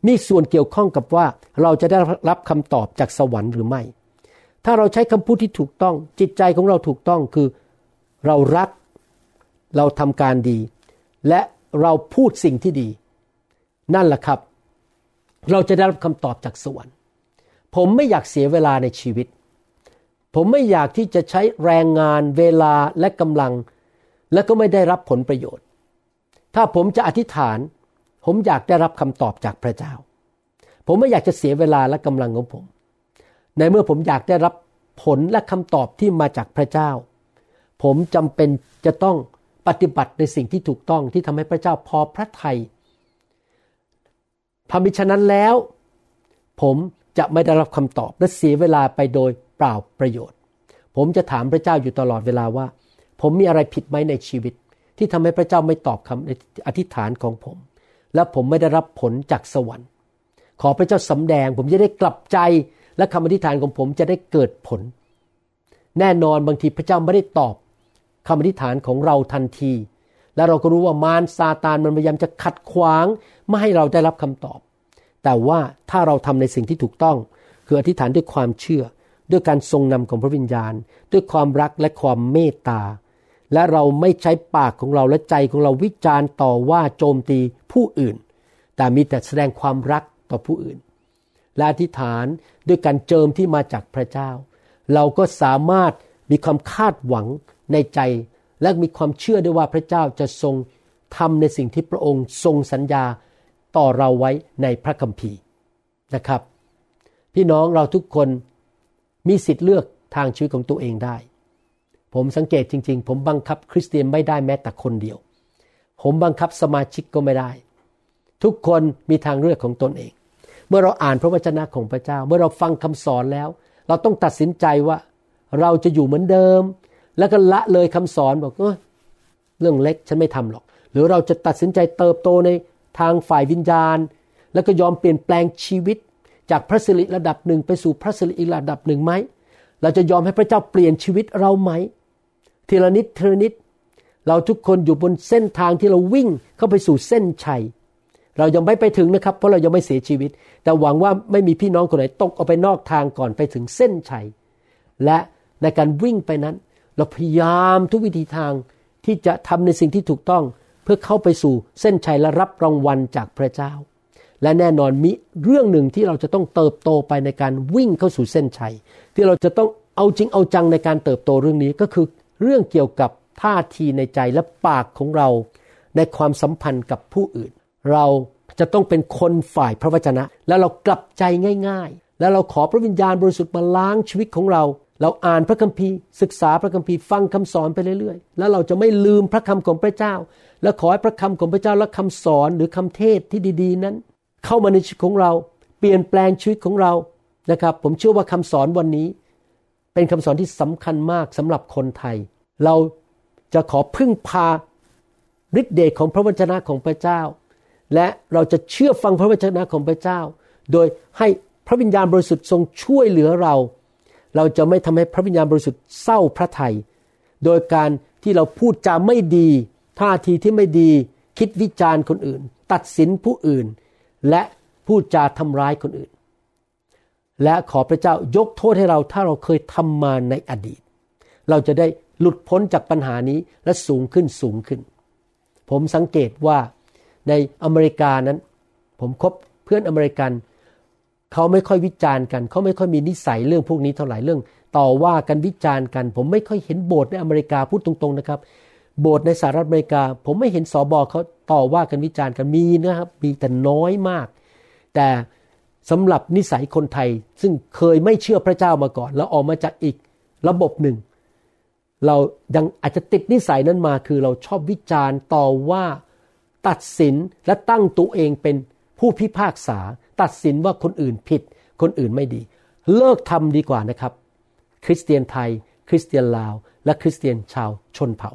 มีส่วนเกี่ยวข้องกับว่าเราจะได้รับคำตอบจากสวรรค์หรือไม่ ถ้าเราใช้คำพูดที่ถูกต้องจิตใจของเราถูกต้องคือเรารัก เราทำการดี และเราพูดสิ่งที่ดี นั่นแหละครับ เราจะได้รับคำตอบจากสวรรค์ ผมไม่อยากเสียเวลาในชีวิต ผมไม่อยากที่จะใช้แรงงานเวลาและกำลัง และก็ไม่ได้รับผลประโยชน์ ถ้าผมจะอธิษฐาน ผมอยากได้รับคำตอบจากพระเจ้า ผมไม่อยากจะเสียเวลาและกำลังของผม ในเมื่อผมอยากได้รับผลและคำตอบที่มาจากพระเจ้า ผมจำเป็นจะต้องปฏิบัติในสิ่งที่ถูกต้องที่ทำให้พระเจ้าพอพระทัย ทำมิฉะนั้นแล้ว ผมจะไม่ได้รับคำตอบและเสียเวลาไปโดยเปล่าประโยชน์ ผมจะถามพระเจ้าอยู่ตลอดเวลาว่า ผมมีอะไรผิดไหมในชีวิต ที่ทำให้พระเจ้าไม่ตอบคำอธิษฐานของผม และผมไม่ได้รับผลจากสวรรค์ ขอพระเจ้าสำแดง ผมจะได้กลับใจและคำอธิษฐานของผมจะได้เกิดผล แน่นอนบางทีพระเจ้าไม่ได้ตอบคำอธิษฐานของเราทันที และเราก็รู้ว่ามารซาตานมันพยายามจะขัดขวางไม่ให้เราได้รับคำตอบ แต่ว่าถ้าเราทำในสิ่งที่ถูกต้อง คืออธิษฐานด้วยความเชื่อ ด้วยการทรงนำของพระวิญญาณ ด้วยความรักและความเมตตา และเราไม่ใช้ปากของเราและใจของเราวิจารณ์ต่อว่าโจมตีผู้อื่น แต่มีแต่แสดงความรักต่อผู้อื่น และอธิษฐานด้วยการเจิมที่มาจากพระเจ้า เราก็สามารถมีความคาดหวังในใจ และมีความเชื่อด้วยว่าพระเจ้าจะทรงทำในสิ่งที่พระองค์ทรงสัญญาต่อเราไว้ในพระคัมภีร์นะครับ พี่น้องเราทุกคนมีสิทธิ์เลือกทางชีวิตของตัวเองได้ ผมสังเกตจริง ๆ ผมบังคับคริสเตียนไม่ได้แม้แต่คนเดียว ผมบังคับสมาชิกก็ไม่ได้ ทุกคนมีทางเลือกของตนเอง เมื่อเราอ่านพระวจนะของพระเจ้า เมื่อเราฟังคำสอนแล้ว เราต้องตัดสินใจว่าเราจะอยู่เหมือนเดิม แล้วก็ละเลยคำสอนบอกเออเรื่องเล็กฉันไม่ทำหรอก หรือเราจะตัดสินใจเติบโตในทางฝ่ายวิญญาณ แล้วก็ยอมเปลี่ยนแปลงชีวิต จากพระสิริระดับหนึ่งไปสู่พระสิริอีกระดับหนึ่งไหมเราจะยอมให้พระเจ้าเปลี่ยนชีวิตเราไหม ทีละนิดทีละนิด เราทุกคนอยู่บนเส้นทางที่เราวิ่งเข้าไปสู่เส้นชัย เรายังไม่ไปถึงนะครับเพราะเรายังไม่เสียชีวิต แต่หวังว่าไม่มีพี่น้องคนไหนตกออกไปนอกทางก่อนไปถึงเส้นชัย และในการวิ่งไปนั้น เราพยายามทุกวิธีทางที่จะทำในสิ่งที่ถูกต้องเพื่อเข้าไปสู่เส้นชัยและรับรางวัลจากพระเจ้า และแน่นอนมีเรื่องหนึ่งที่เราจะต้องเติบโตไปในการวิ่งเข้าสู่เส้นชัย ที่เราจะต้องเอาจริงเอาจังในการเติบโตเรื่องนี้ก็คือเรื่องเกี่ยวกับท่าทีในใจและปากของเรา ในความสัมพันธ์กับผู้อื่น เราจะต้องเป็นคนฝ่ายพระวจนะ แล้วเรากลับใจง่าย ๆ แล้วเราขอพระวิญญาณบริสุทธิ์มาล้างชีวิตของเรา เราอ่านพระคัมภีร์ศึกษาพระคัมภีร์ฟังคำสอนไปเรื่อยๆ แล้วเราจะไม่ลืมพระคำของพระเจ้า และขอให้พระคำของพระเจ้าและคำสอนหรือคำเทศที่ดีๆ นั้น เข้ามาในชีวิตของเรา เปลี่ยนแปลงชีวิตของเรานะครับ ผมเชื่อว่าคำสอนวันนี้ เป็นคำสอนที่สำคัญมากสำหรับคนไทย เราจะขอพึ่งพาฤทธิเดชของพระวจนะของพระเจ้า และเราจะเชื่อฟังพระวจนะของพระเจ้า โดยให้พระวิญญาณบริสุทธิ์ทรงช่วยเหลือเรา เราจะไม่ทำให้พระวิญญาณบริสุทธิ์เศร้าพระทยัยโดยการที่เราพูดจาไม่ดี ท่าทีที่ไม่ดี คิดวิจารณ์คนอื่น ตัดสินผู้อื่น และพูดจาทำร้ายคนอื่น และขอพระเจ้ายกโทษให้เราถ้าเราเคยทำมาในอดีต เราจะได้หลุดพ้นจากปัญหานี้และสูงขึ้นสูงขึ้น ผมสังเกตว่าในอเมริกานั้น ผมคบเพื่อนอเมริกัน เขาไม่ค่อยวิจารณ์กัน เขาไม่ค่อยมีนิสัยเรื่องพวกนี้เท่าไหร่เรื่อง ต่อว่ากันวิจารณ์กัน ผมไม่ค่อยเห็นโบสถ์ในอเมริกาพูดตรงๆนะครับ โบสถ์ในสหรัฐอเมริกา ผมไม่เห็นสอบอเขาต่อว่ากันวิจารณ์กันมีนะครับมีแต่น้อยมาก แต่สำหรับนิสัยคนไทยซึ่งเคยไม่เชื่อพระเจ้ามาก่อน แล้วออกมาจากอีกระบบหนึ่ง เรายังอาจจะติดนิสัยนั้นมาคือเราชอบวิจารณ์ต่อว่าตัดสินและตั้งตัวเองเป็นผู้พิพากษา ตัดสินว่าคนอื่นผิด คนอื่นไม่ดี เลิกทำดีกว่านะครับ คริสเตียนไทย คริสเตียนลาว และคริสเตียนชาวชนเผ่า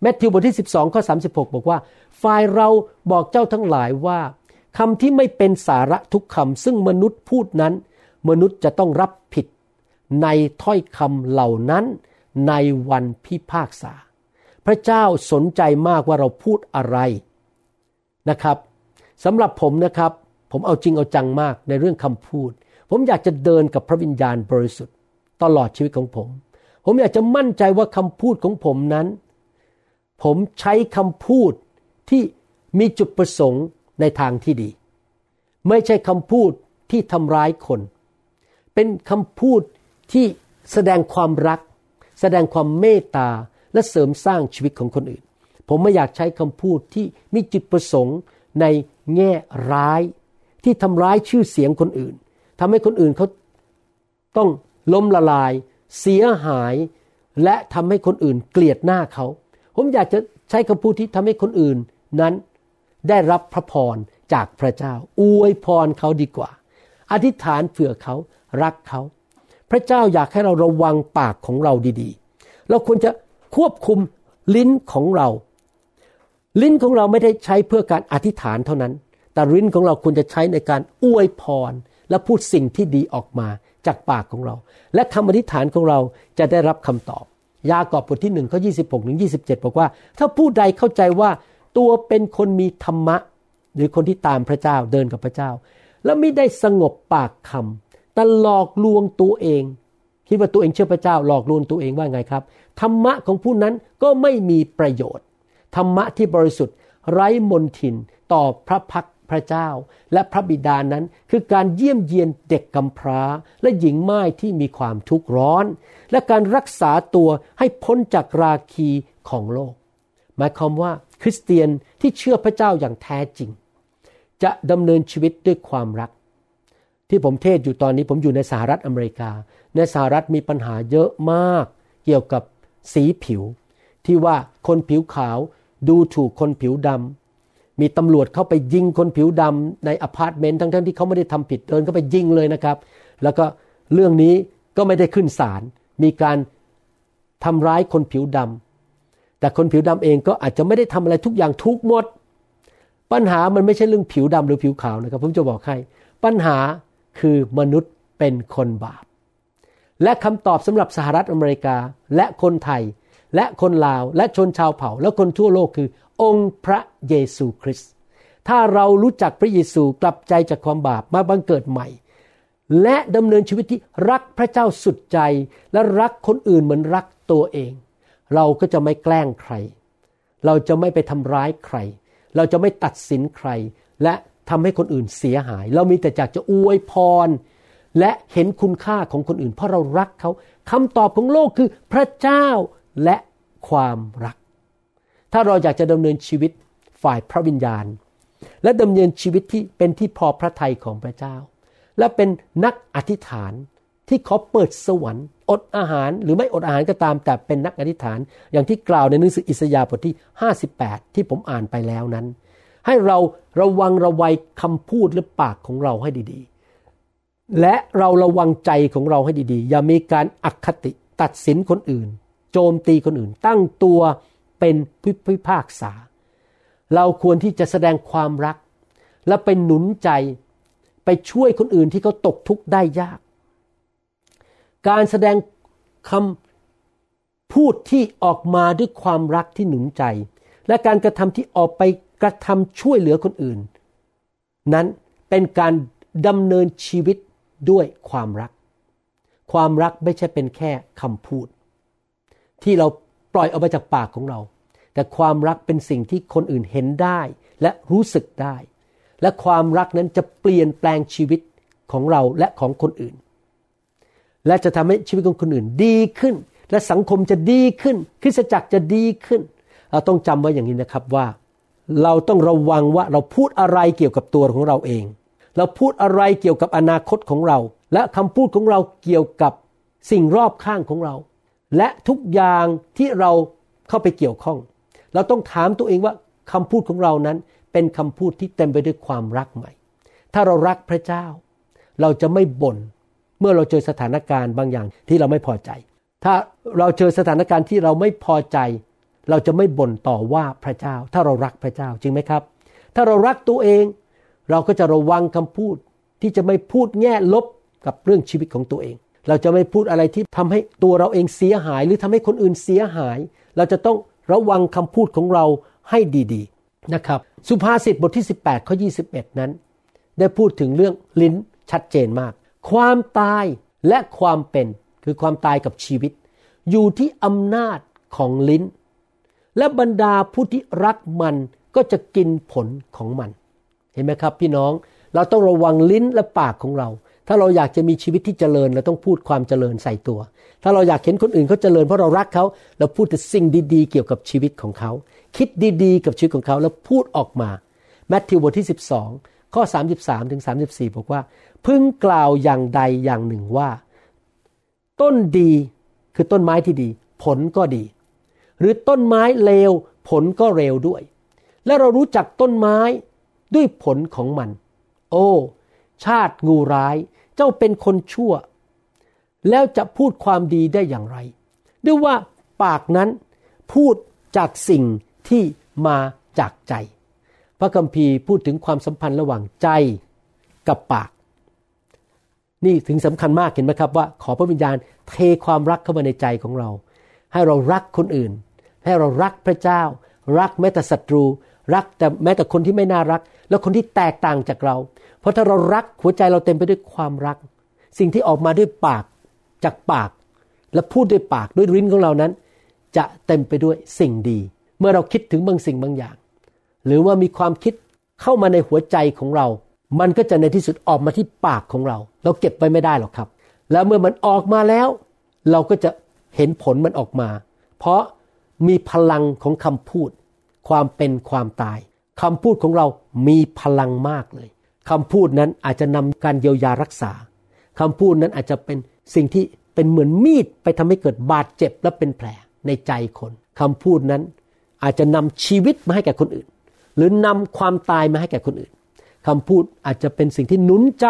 แมทธิวบทที่ 12ข้อ36 บอกว่า ฝ่ายเราบอกเจ้าทั้งหลายว่าคำที่ไม่เป็นสาระทุกคำซึ่งมนุษย์พูดนั้น มนุษย์จะต้องรับผิด ในถ้อยคำเหล่านั้นในวันพิพากษา พระเจ้าสนใจมากว่าเราพูดอะไรนะครับสำหรับผมนะครับ ผมเอาจริงเอาจังมากในเรื่องคำพูด ผมอยากจะเดินกับพระวิญญาณบริสุทธิ์ ตลอดชีวิตของผม ผมอยากจะมั่นใจว่าคำพูดของผมนั้น ผมใช้คำพูดที่มีจุดประสงค์ในทางที่ดี ไม่ใช่คำพูดที่ทำร้ายคน เป็นคำพูดที่แสดงความรัก แสดงความเมตตาและเสริมสร้างชีวิตของคนอื่น ผมไม่อยากใช้คำพูดที่มีจุดประสงค์ในแง่ร้าย ที่ทำร้ายชื่อเสียงคนอื่นทำให้คนอื่นเขาต้องล้มละลาย เสียหาย และทำให้คนอื่นเกลียดหน้าเขา ผมอยากจะใช้คำพูดที่ทำให้คนอื่นนั้นได้รับพระพรจากพระเจ้า อวยพรเขาดีกว่า อธิษฐานเผื่อเขารักเขา พระเจ้าอยากให้เราระวังปากของเราดีๆ เราควรจะควบคุมลิ้นของเรา ลิ้นของเราไม่ได้ใช้เพื่อการอธิษฐานเท่านั้น แต่ลิ้นของเราควรจะใช้ในการอวยพร และพูดสิ่งที่ดีออกมาจากปากของเรา และคำอธิษฐานของเราจะได้รับคำตอบ ยากอบบทที่หนึ่งข้อยีถึงยีบอกว่า ถ้าผู้ใดเข้าใจว่าตัวเป็นคนมีธรรมะ หรือคนที่ตามพระเจ้าเดินกับพระเจ้า แล้วไม่ได้สงบปากคำแต่หลอกลวงตัวเอง คิดว่าตัวเองเชื่อพระเจ้าหลอกลวงตัวเองว่าไงครับ ธรรมะของผู้นั้นก็ไม่มีประโยชน์ ธรรมะที่บริสุทธิ์ไร้มนทินต่อพระพัก พระเจ้าและพระบิดานั้นคือการเยี่ยมเยียนเด็กกำพร้าและหญิงม่ายที่มีความทุกข์ร้อน และการรักษาตัวให้พ้นจากราคีของโลก หมายความว่าคริสเตียนที่เชื่อพระเจ้าอย่างแท้จริง จะดำเนินชีวิตด้วยความรัก ที่ผมเทศอยู่ตอนนี้ผมอยู่ในสหรัฐอเมริกา ในสหรัฐมีปัญหาเยอะมาก เกี่ยวกับสีผิว ที่ว่าคนผิวขาวดูถูกคนผิวดำ มีตำรวจเข้าไปยิงคนผิวดำในอพาร์ตเมนต์ทั้งๆที่เขาไม่ได้ทำผิดเดินเข้าไปยิงเลยนะครับ แล้วก็เรื่องนี้ก็ไม่ได้ขึ้นศาลมีการทำร้ายคนผิวดำแต่คนผิวดำเองก็อาจจะไม่ได้ทำอะไรทุกอย่างทุกหมด ปัญหามันไม่ใช่เรื่องผิวดำหรือผิวขาวนะครับ ผมจะบอกให้ปัญหาคือมนุษย์เป็นคนบาป และคำตอบสำหรับสหรัฐอเมริกาและคนไทย และคนลาว และชนชาวเผ่า และคนทั่วโลกคือ องค์พระเยซูคริสต์ถ้าเรารู้จักพระเยซูกลับใจจากความบาปมาบังเกิดใหม่ และดำเนินชีวิตที่รักพระเจ้าสุดใจและรักคนอื่นเหมือนรักตัวเอง เราก็จะไม่แกล้งใคร เราจะไม่ไปทำร้ายใคร เราจะไม่ตัดสินใคร และทำให้คนอื่นเสียหาย เรามีแต่อยากจะอวยพร และเห็นคุณค่าของคนอื่น เพราะเรารักเขาคำตอบของโลกคือพระเจ้าและความรัก ถ้าเราอยากจะดำเนินชีวิตฝ่ายพระวิญญาณ และดำเนินชีวิตที่เป็นที่พอพระทัยของพระเจ้า และเป็นนักอธิษฐานที่เขอเปิดสวรรค์อดอาหารหรือไม่อดอาหารก็ตามแต่เป็นนักอธิษฐาน อย่างที่กล่าวในหนังสืออิสยาห์บทที่ 58 ที่ผมอ่านไปแล้วนั้น ให้เราระวังระวัยคำพูดหรือปากของเราให้ดีๆ และเราระวังใจของเราให้ดีๆ อย่ามีการอคติตัดสินคนอื่น โจมตีคนอื่น ตั้งตัว เป็นพิพากษา เราควรที่จะแสดงความรัก และไปหนุนใจไปช่วยคนอื่นที่เขาตกทุกข์ได้ยาก การแสดงคำพูดที่ออกมาด้วยความรักที่หนุนใจ และการกระทำที่ออกไปกระทำช่วยเหลือคนอื่น นั้นเป็นการดำเนินชีวิตด้วยความรัก ความรักไม่ใช่เป็นแค่คำพูด ที่เราปล่อยออกมาจากปากของเรา แต่ความรักเป็นสิ่งที่คนอื่นเห็นได้และรู้สึกได้ และความรักนั้นจะเปลี่ยนแปลงชีวิตของเราและของคนอื่น และจะทำให้ชีวิตของคนอื่นดีขึ้น และสังคมจะดีขึ้น คริสตจักรจะดีขึ้น เราต้องจำไว้อย่างนี้นะครับว่า เราต้องระวังว่าเราพูดอะไรเกี่ยวกับตัวของเราเอง เราพูดอะไรเกี่ยวกับอนาคตของเรา และคำพูดของเราเกี่ยวกับสิ่งรอบข้างของเรา และทุกอย่างที่เราเข้าไปเกี่ยวข้อง เราต้องถามตัวเองว่าคำพูดของเรานั้นเป็นคำพูดที่เต็มไปด้วยความรักไหม ถ้าเรารักพระเจ้า เราจะไม่บ่นเมื่อเราเจอสถานการณ์บางอย่างที่เราไม่พอใจ ถ้าเราเจอสถานการณ์ที่เราไม่พอใจ เราจะไม่บ่นต่อว่าพระเจ้า ถ้าเรารักพระเจ้าจริงไหมครับ ถ้าเรารักตัวเอง เราก็จะระวังคำพูดที่จะไม่พูดแง่ลบกับเรื่องชีวิตของตัวเอง เราจะไม่พูดอะไรที่ทำให้ตัวเราเองเสียหาย หรือทำให้คนอื่นเสียหาย เราจะต้อง ระวังคำพูดของเราให้ดีๆนะครับ สุภาษิตบทที่ 18ข้อ21 นั้น ได้พูดถึงเรื่องลิ้นชัดเจนมาก ความตายและความเป็นคือความตายกับชีวิต อยู่ที่อำนาจของลิ้น และบรรดาผู้ที่รักมันก็จะกินผลของมัน เห็นไหมครับพี่น้องเราต้องระวังลิ้นและปากของเรา ถ้าเราอยากจะมีชีวิตที่เจริญเราต้องพูดความเจริญใส่ตัว ถ้าเราอยากเห็นคนอื่นเขาเจริญเพราะเรารักเขาเราพูดแต่สิ่งดีๆ เกี่ยวกับชีวิตของเขา คิดดีๆ กับชีวิตของเขาแล้วพูดออกมาแมทธิวบทที่ 12 ข้อ 33ถึง34 บอกว่า พึงกล่าวอย่างใดอย่างหนึ่งว่า ต้นดีคือต้นไม้ที่ดี ผลก็ดี หรือต้นไม้เลวผลก็เร็วด้วย และเรารู้จักต้นไม้ด้วยผลของมัน โอ้ ชาติงูร้าย เจ้าเป็นคนชั่ว แล้วจะพูดความดีได้อย่างไรด้วยว่าปากนั้นพูดจากสิ่งที่มาจากใจ พระคัมภีร์พูดถึงความสัมพันธ์ระหว่างใจกับปาก นี่ถึงสำคัญมากเห็นไหมครับว่าขอพระวิญญาณเทความรักเข้ามาในใจของเรา ให้เรารักคนอื่น ให้เรารักพระเจ้า รักแม้แต่ศัตรู รักแต่แม้แต่คนที่ไม่น่ารัก แล้วคนที่แตกต่างจากเรา เพราะถ้าเรารักหัวใจเราเต็มไปด้วยความรัก สิ่งที่ออกมาด้วยปากจากปาก และพูดด้วยปากด้วยริ้นของเรานั้น จะเต็มไปด้วยสิ่งดี เมื่อเราคิดถึงบางสิ่งบางอย่าง หรือว่ามีความคิดเข้ามาในหัวใจของเรา มันก็จะในที่สุดออกมาที่ปากของเรา เราเก็บไว้ไม่ได้หรอกครับ แล้วเมื่อมันออกมาแล้ว เราก็จะเห็นผลมันออกมา เพราะมีพลังของคำพูด ความเป็นความตายคำพูดของเรามีพลังมากเลย คำพูดนั้นอาจจะนำการเยียวยารักษาคำพูดนั้นอาจจะเป็นสิ่งที่เป็นเหมือนมีดไปทำให้เกิดบาดเจ็บและเป็นแผลในใจคนคำพูดนั้นอาจจะนำชีวิตมาให้แก่คนอื่น หรือนำความตายมาให้แก่คนอื่นคำพูดอาจจะเป็นสิ่งที่หนุนใจ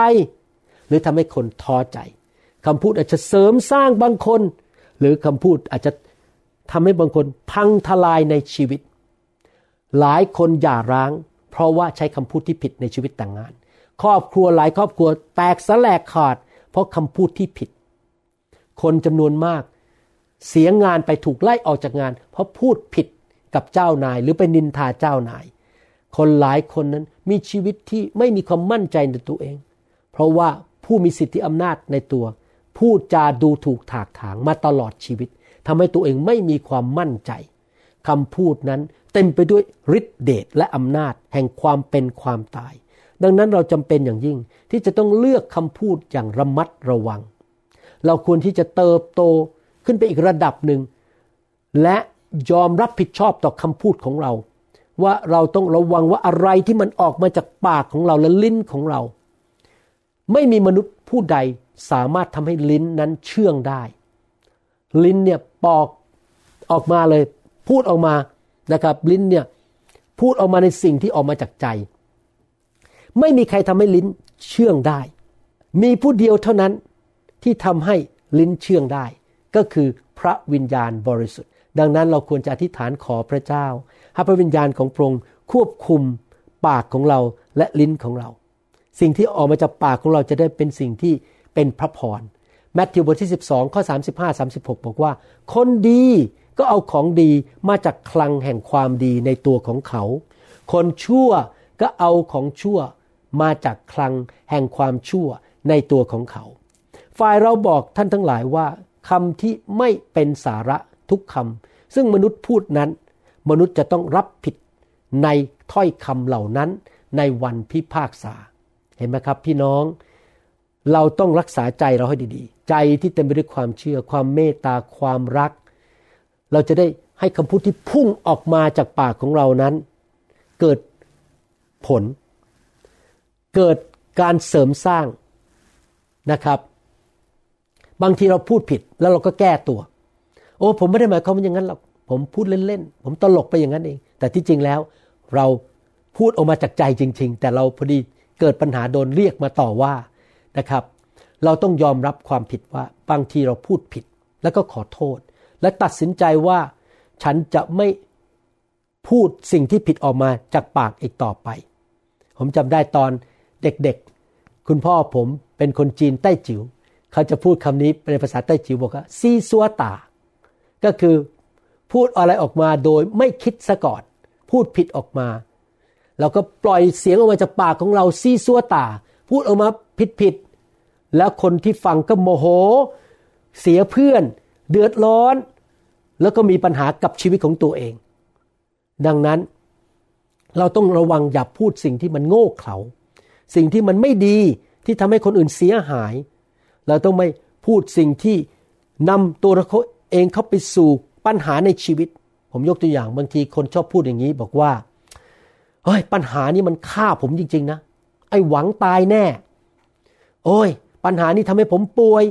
หรือทำให้คนท้อใจคำพูดอาจจะเสริมสร้างบางคน หรือคำพูดอาจจะทำให้บางคนพังทลายในชีวิต หลายคนหย่าร้าง เพราะว่าใช้คำพูดที่ผิดในชีวิตแต่างงาน ครอบครัวหลายครอบครัวแตกสลายขาด เพราะคำพูดที่ผิด คนจำนวนมาก เสียงานไปถูกไล่ออกจากงาน เพราะพูดผิดกับเจ้านาย หรือไปนินทาเจ้านาย คนหลายคนนั้นมีชีวิตที่ไม่มีความมั่นใจในตัวเอง เพราะว่าผู้มีสิทธิอำนาจในตัวพูดจาดูถูกถากถางมาตลอดชีวิตทำให้ตัวเองไม่มีความมั่นใจคำพูดนั้นเต็มไปด้วยฤทธิเดชและอำนาจแห่งความเป็นความตาย ดังนั้นเราจำเป็นอย่างยิ่งที่จะต้องเลือกคำพูดอย่างระมัดระวัง เราควรที่จะเติบโตขึ้นไปอีกระดับหนึ่ง และยอมรับผิดชอบต่อคำพูดของเรา ว่าเราต้องระวังว่าอะไรที่มันออกมาจากปากของเราและลิ้นของเรา ไม่มีมนุษย์ผู้ใดสามารถทำให้ลิ้นนั้นเชื่องได้ ลิ้นเนี่ยปอกออกมาเลย พูดออกมานะครับ ลิ้นเนี่ยพูดออกมาในสิ่งที่ออกมาจากใจ ไม่มีใครทำให้ลิ้นเชื่องได้ มีผู้เดียวเท่านั้นที่ทำให้ลิ้นเชื่องได้ ก็คือพระวิญญาณบริสุทธิ์ ดังนั้นเราควรจะอธิษฐานขอพระเจ้าให้พระวิญญาณของพระองค์ควบคุมปากของเราและลิ้นของเรา สิ่งที่ออกมาจากปากของเราจะได้เป็นสิ่งที่เป็นพระพรแมทธิวบทที่ 12 ข้อ 35 36 บอกว่า คนดีก็เอาของดีมาจากคลังแห่งความดีในตัวของเขา คนชั่วก็เอาของชั่ว มาจากคลังแห่งความชั่วในตัวของเขา ฝ่ายเราบอกท่านทั้งหลายว่าคำที่ไม่เป็นสาระทุกคำซึ่งมนุษย์พูดนั้น มนุษย์จะต้องรับผิดในถ้อยคำเหล่านั้นในวันพิพากษา เห็นไหมครับพี่น้อง เราต้องรักษาใจเราให้ดีๆ ใจที่เต็มไปด้วยความเชื่อ ความเมตตา ความรัก เราจะได้ให้คำพูดที่พุ่งออกมาจากปากของเรานั้น เกิดผล เกิดการเสริมสร้างนะครับ บางทีเราพูดผิดแล้วเราก็แก้ตัว โอ้ผมไม่ได้หมายความว่าอย่างนั้นหรอกผมพูดเล่นๆ ผมตลกไปอย่างนั้นเอง แต่ที่จริงแล้วเราพูดออกมาจากใจจริง ๆ แต่เราพอดีเกิดปัญหาโดนเรียกมาต่อว่านะครับ เราต้องยอมรับความผิดว่า บางทีเราพูดผิด แล้วก็ขอโทษ และตัดสินใจว่าฉันจะไม่พูดสิ่งที่ผิดออกมาจากปากอีกต่อไป ผมจำได้ตอน เด็กๆ คุณพ่อผมเป็นคนจีนใต้จิ๋วเขาจะพูดคำนี้เป็นภาษาใต้จิ๋วบอกว่าซีซัวตา ก็คือพูดอะไรออกมาโดยไม่คิดซะก่อน พูดผิดออกมาเราก็ปล่อยเสียงออกมาจากปากของเราซีซัวตา พูดออกมาผิดผิดๆแล้วคนที่ฟังก็โมโห เสียเพื่อน เดือดร้อน แล้วก็มีปัญหากับชีวิตของตัวเอง ดังนั้น เราต้องระวังอย่าพูดสิ่งที่มันโง่เขลา สิ่งที่มันไม่ดีที่ทำให้คนอื่นเสียหาย เราต้องไม่พูดสิ่งที่นำตัวเราเองเข้าไปสู่ปัญหาในชีวิต ผมยกตัวอย่างบางทีคนชอบพูดอย่างนี้บอกว่าเฮ้ยปัญหานี้มันฆ่าผมจริง ๆ นะ ไอ้หวังตายแน่ โอ้ย ปัญหานี้ทำให้ผมป่วย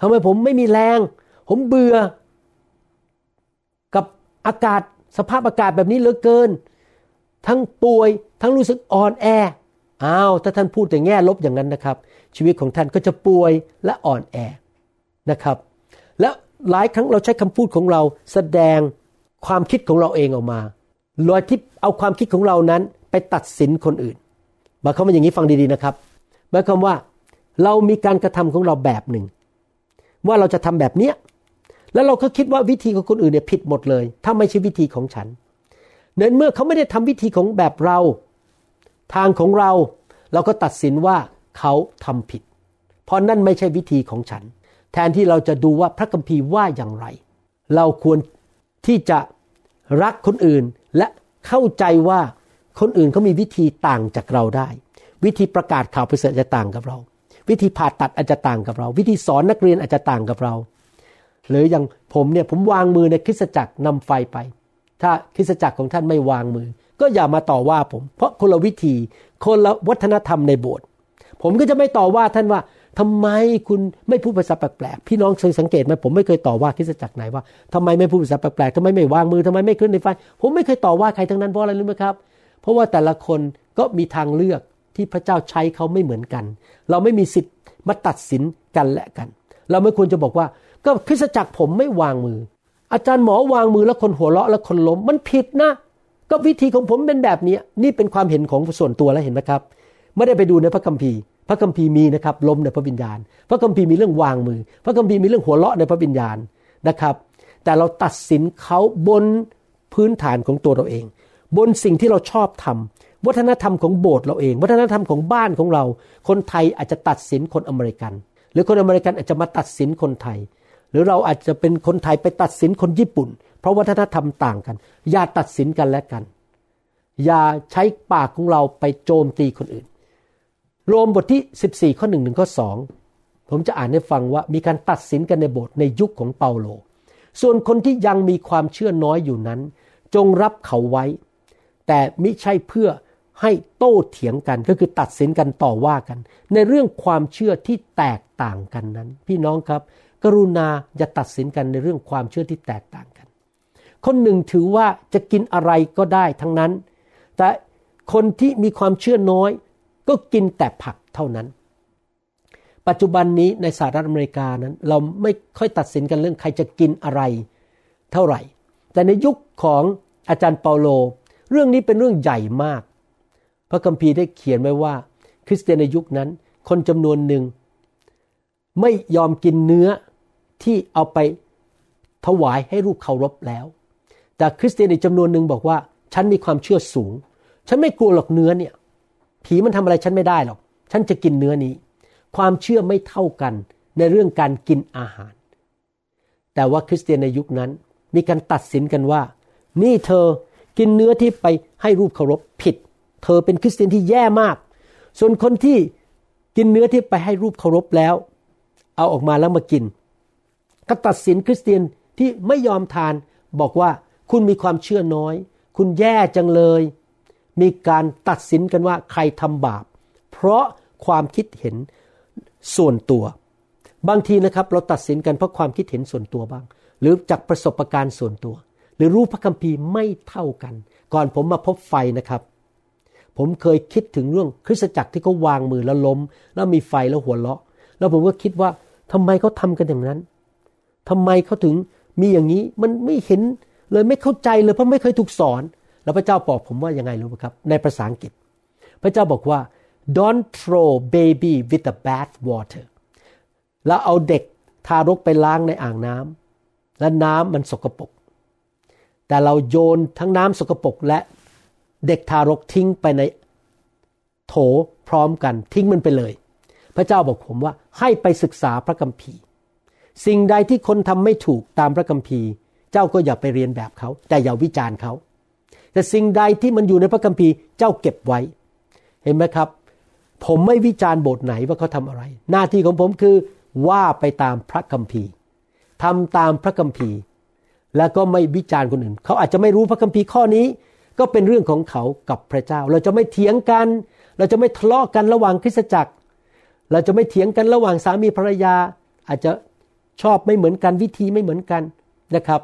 ทำให้ผมไม่มีแรง ผมเบื่อ กับอากาศสภาพอากาศแบบนี้เหลือเกิน ทั้งป่วย ทั้งรู้สึกอ่อนแอ อ้าวถ้าท่านพูดแต่แง่ลบอย่างนั้นนะครับ ชีวิตของท่านก็จะป่วยและอ่อนแอนะครับ แล้วหลายครั้งเราใช้คำพูดของเราแสดงความคิดของเราเองออกมาโดยที่เอาความคิดของเรานั้นไปตัดสินคนอื่นหมายความว่าอย่างนี้ฟังดีๆนะครับหมายความว่าเรามีการกระทำของเราแบบหนึ่ง ว่าเราจะทำแบบเนี้ยแล้วเราก็คิดว่าวิธีของคนอื่นเนี่ยผิดหมดเลย ถ้าไม่ใช่วิธีของฉันเนื่อเมื่อเขาไม่ได้ทำวิธีของแบบเรา ทางของเราเราก็ตัดสินว่าเขาทำผิด เพราะนั่นไม่ใช่วิธีของฉัน แทนที่เราจะดูว่าพระคัมภีร์ว่าอย่างไร เราควรที่จะรักคนอื่นและเข้าใจว่าคนอื่นเขามีวิธีต่างจากเราได้ วิธีประกาศข่าวประเสริฐจะต่างกับเรา วิธีผ่าตัดอาจจะต่างกับเรา วิธีสอนนักเรียนอาจจะต่างกับเรา หรืออย่างผมเนี่ยผมวางมือในคริสตจักรนำไฟไป ถ้าคริสตจักรของท่านไม่วางมือ ก็อย่ามาต่อว่าผม เพราะคนละวิธีคนละวัฒนธรรมในโบสถ์ผมก็จะไม่ต่อว่าท่านว่าทำไมคุณไม่พูดภาษาแปลกๆพี่น้องเคยสังเกตไหมผมไม่เคยต่อว่าคริสตจักรไหนว่าทำไมไม่พูดภาษาแปลกๆทำไมไม่วางมือทำไมไม่ขึ้นในไฟผมไม่เคยต่อว่าใครทั้งนั้นเพราะอะไรรู้ไหมครับ เพราะว่าแต่ละคนก็มีทางเลือกที่พระเจ้าใช้เขาไม่เหมือนกัน เราไม่มีสิทธิ์มาตัดสินกันและกัน เราไม่ควรจะบอกว่า ก็คริสตจักรผมไม่วางมือ อาจารย์หมอวางมือแล้วคนหัวเราะแล้วคนล้มมันผิดนะ ก็วิธีของผมเป็นแบบนี้นี่เป็นความเห็นของส่วนตัวแล้วเห็นไหมครับ ไม่ได้ไปดูในพระคัมภีร์ พระคัมภีร์มีนะครับล้มในพระวิญญาณ พระคัมภีร์มีเรื่องวางมือ พระคัมภีร์มีเรื่องหัวเราะในพระวิญญาณนะครับ แต่เราตัดสินเขาบนพื้นฐานของตัวเราเอง บนสิ่งที่เราชอบทำวัฒนธรรมของโบสถ์เราเอง วัฒนธรรมของบ้านของเรา คนไทยอาจจะตัดสินคนอเมริกัน หรือคนอเมริกันอาจจะมาตัดสินคนไทย หรือเราอาจจะเป็นคนไทยไปตัดสินคนญี่ปุ่น เพราะวัฒนธรรมต่างกัน อย่าตัดสินกันและกัน อย่าใช้ปากของเราไปโจมตีคนอื่น โรมบทที่ 14 ข้อ1ถึงข้อ 2 ผมจะอ่านให้ฟังว่ามีการตัดสินกันในโบสถ์ในยุคของเปาโล ส่วนคนที่ยังมีความเชื่อน้อยอยู่นั้น จงรับเขาไว้ แต่มิใช่เพื่อให้โต้เถียงกันก็คือตัดสินกันต่อว่ากัน ในเรื่องความเชื่อที่แตกต่างกันนั้น พี่น้องครับ กรุณาอย่าตัดสินกันในเรื่องความเชื่อที่แตกต่าง คนหนึ่งถือว่าจะกินอะไรก็ได้ทั้งนั้น แต่คนที่มีความเชื่อน้อย ก็กินแต่ผักเท่านั้น ปัจจุบันนี้ในสหรัฐอเมริกานั้น เราไม่ค่อยตัดสินกันเรื่องใครจะกินอะไรเท่าไหร่ แต่ในยุคของอาจารย์เปาโล เรื่องนี้เป็นเรื่องใหญ่มาก พระคัมภีร์ได้เขียนไว้ว่า คริสเตียนในยุคนั้น คนจำนวนหนึ่งไม่ยอมกินเนื้อที่เอาไปถวายให้รูปเคารพแล้ว แต่คริสเตียนอีกจำนวนหนึ่งบอกว่า ฉันมีความเชื่อสูง ฉันไม่กลัวหรอกเนื้อเนี่ย ผีมันทำอะไรฉันไม่ได้หรอก ฉันจะกินเนื้อนี้ ความเชื่อไม่เท่ากันในเรื่องการกินอาหาร แต่ว่าคริสเตียนในยุคนั้นมีการตัดสินกันว่า นี่เธอกินเนื้อที่ไปให้รูปเคารพผิด เธอเป็นคริสเตียนที่แย่มาก ส่วนคนที่กินเนื้อที่ไปให้รูปเคารพแล้ว เอาออกมาแล้วมากิน ก็ตัดสินคริสเตียนที่ไม่ยอมทานบอกว่า คุณมีความเชื่อน้อย คุณแย่จังเลย มีการตัดสินกันว่าใครทำบาป เพราะความคิดเห็นส่วนตัว บางทีนะครับเราตัดสินกันเพราะความคิดเห็นส่วนตัวบ้าง หรือจากประสบการณ์ส่วนตัว หรือรู้พระคัมภีร์ไม่เท่ากัน ก่อนผมมาพบไฟนะครับ ผมเคยคิดถึงเรื่องคริสตจักรที่เขาวางมือแล้วล้ม แล้วมีไฟแล้วหัวเราะ แล้วผมก็คิดว่าทำไมเขาทำกันอย่างนั้นทำไมเขาถึงมีอย่างนี้มันไม่เห็น เลยไม่เข้าใจเลยเพราะไม่เคยถูกสอน แล้วพระเจ้าบอกผมว่ายังไงรู้ไหมครับ ในภาษาอังกฤษ พระเจ้าบอกว่า don't throw baby with the bath water แล้วเอาเด็กทารกไปล้างในอ่างน้ำและน้ำมันสกปรกแต่เราโยนทั้งน้ำสกปรกและเด็กทารกทิ้งไปในโถพร้อมกันทิ้งมันไปเลย พระเจ้าบอกผมว่าให้ไปศึกษาพระคัมภีร์ สิ่งใดที่คนทำไม่ถูกตามพระคัมภีร์ เจ้าก็อย่าไปเรียนแบบเขา แต่อย่าวิจารณ์เขา แต่สิ่งใดที่มันอยู่ในพระคัมภีร์เจ้าเก็บไว้ เห็นไหมครับ ผมไม่วิจารณ์โบสถ์ไหนว่าเขาทำอะไร หน้าที่ของผมคือว่าไปตามพระคัมภีร์ทำตามพระคัมภีร์ แล้วก็ไม่วิจารณ์คนอื่น เขาอาจจะไม่รู้พระคัมภีร์ข้อนี้ ก็เป็นเรื่องของเขากับพระเจ้า เราจะไม่เถียงกัน เราจะไม่ทะเลาะกันระหว่างคริสตจักร เราจะไม่เถียงกันระหว่างสามีภรรยา อาจจะชอบไม่เหมือนกันวิธีไม่เหมือนกันนะครับ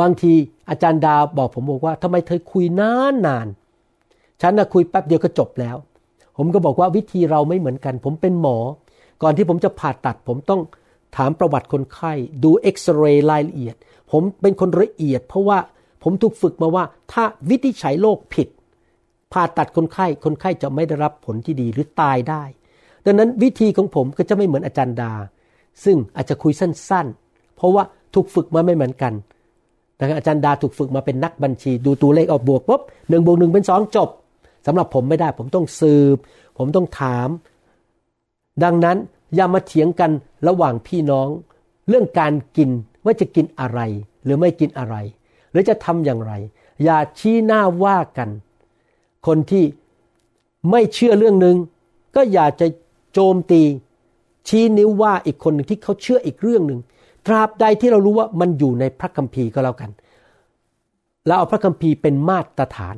บางทีอาจารย์ดาบอกผมบอกว่าทำไมเธอคุยนานนาน ฉันนะคุยแป๊บเดียวก็จบแล้ว ผมก็บอกว่าวิธีเราไม่เหมือนกัน ผมเป็นหมอ ก่อนที่ผมจะผ่าตัด ผมต้องถามประวัติคนไข้ ดูเอ็กซเรย์รายละเอียด ผมเป็นคนละเอียด เพราะว่าผมถูกฝึกมาว่า ถ้าวิธีใช้โรคผิด ผ่าตัดคนไข้ คนไข้จะไม่ได้รับผลที่ดีหรือตายได้ ดังนั้นวิธีของผมก็จะไม่เหมือนอาจารย์ดา ซึ่งอาจจะคุยสั้นๆ เพราะว่าถูกฝึกมาไม่เหมือนกัน นะครับอาจารย์ดาถูกฝึกมาเป็นนักบัญชี ดูตัวเลขออกบวกปุ๊บหนึ่งบวกหนึ่งเป็นสองจบสำหรับผมไม่ได้ผมต้องสืบ ผมต้องถาม ดังนั้นอย่ามาเถียงกันระหว่างพี่น้อง เรื่องการกินว่าจะกินอะไร หรือไม่กินอะไร หรือจะทำอย่างไร อย่าชี้หน้าว่ากัน คนที่ไม่เชื่อเรื่องหนึ่งก็อย่าจะโจมตีชี้นิ้วว่าอีกคนหนึ่งที่เขาเชื่ออีกเรื่องหนึ่ง ตราบใดที่เรารู้ว่ามันอยู่ในพระคัมภีร์ก็แล้วกันแล้วเอาพระคัมภีร์เป็นมาตรฐาน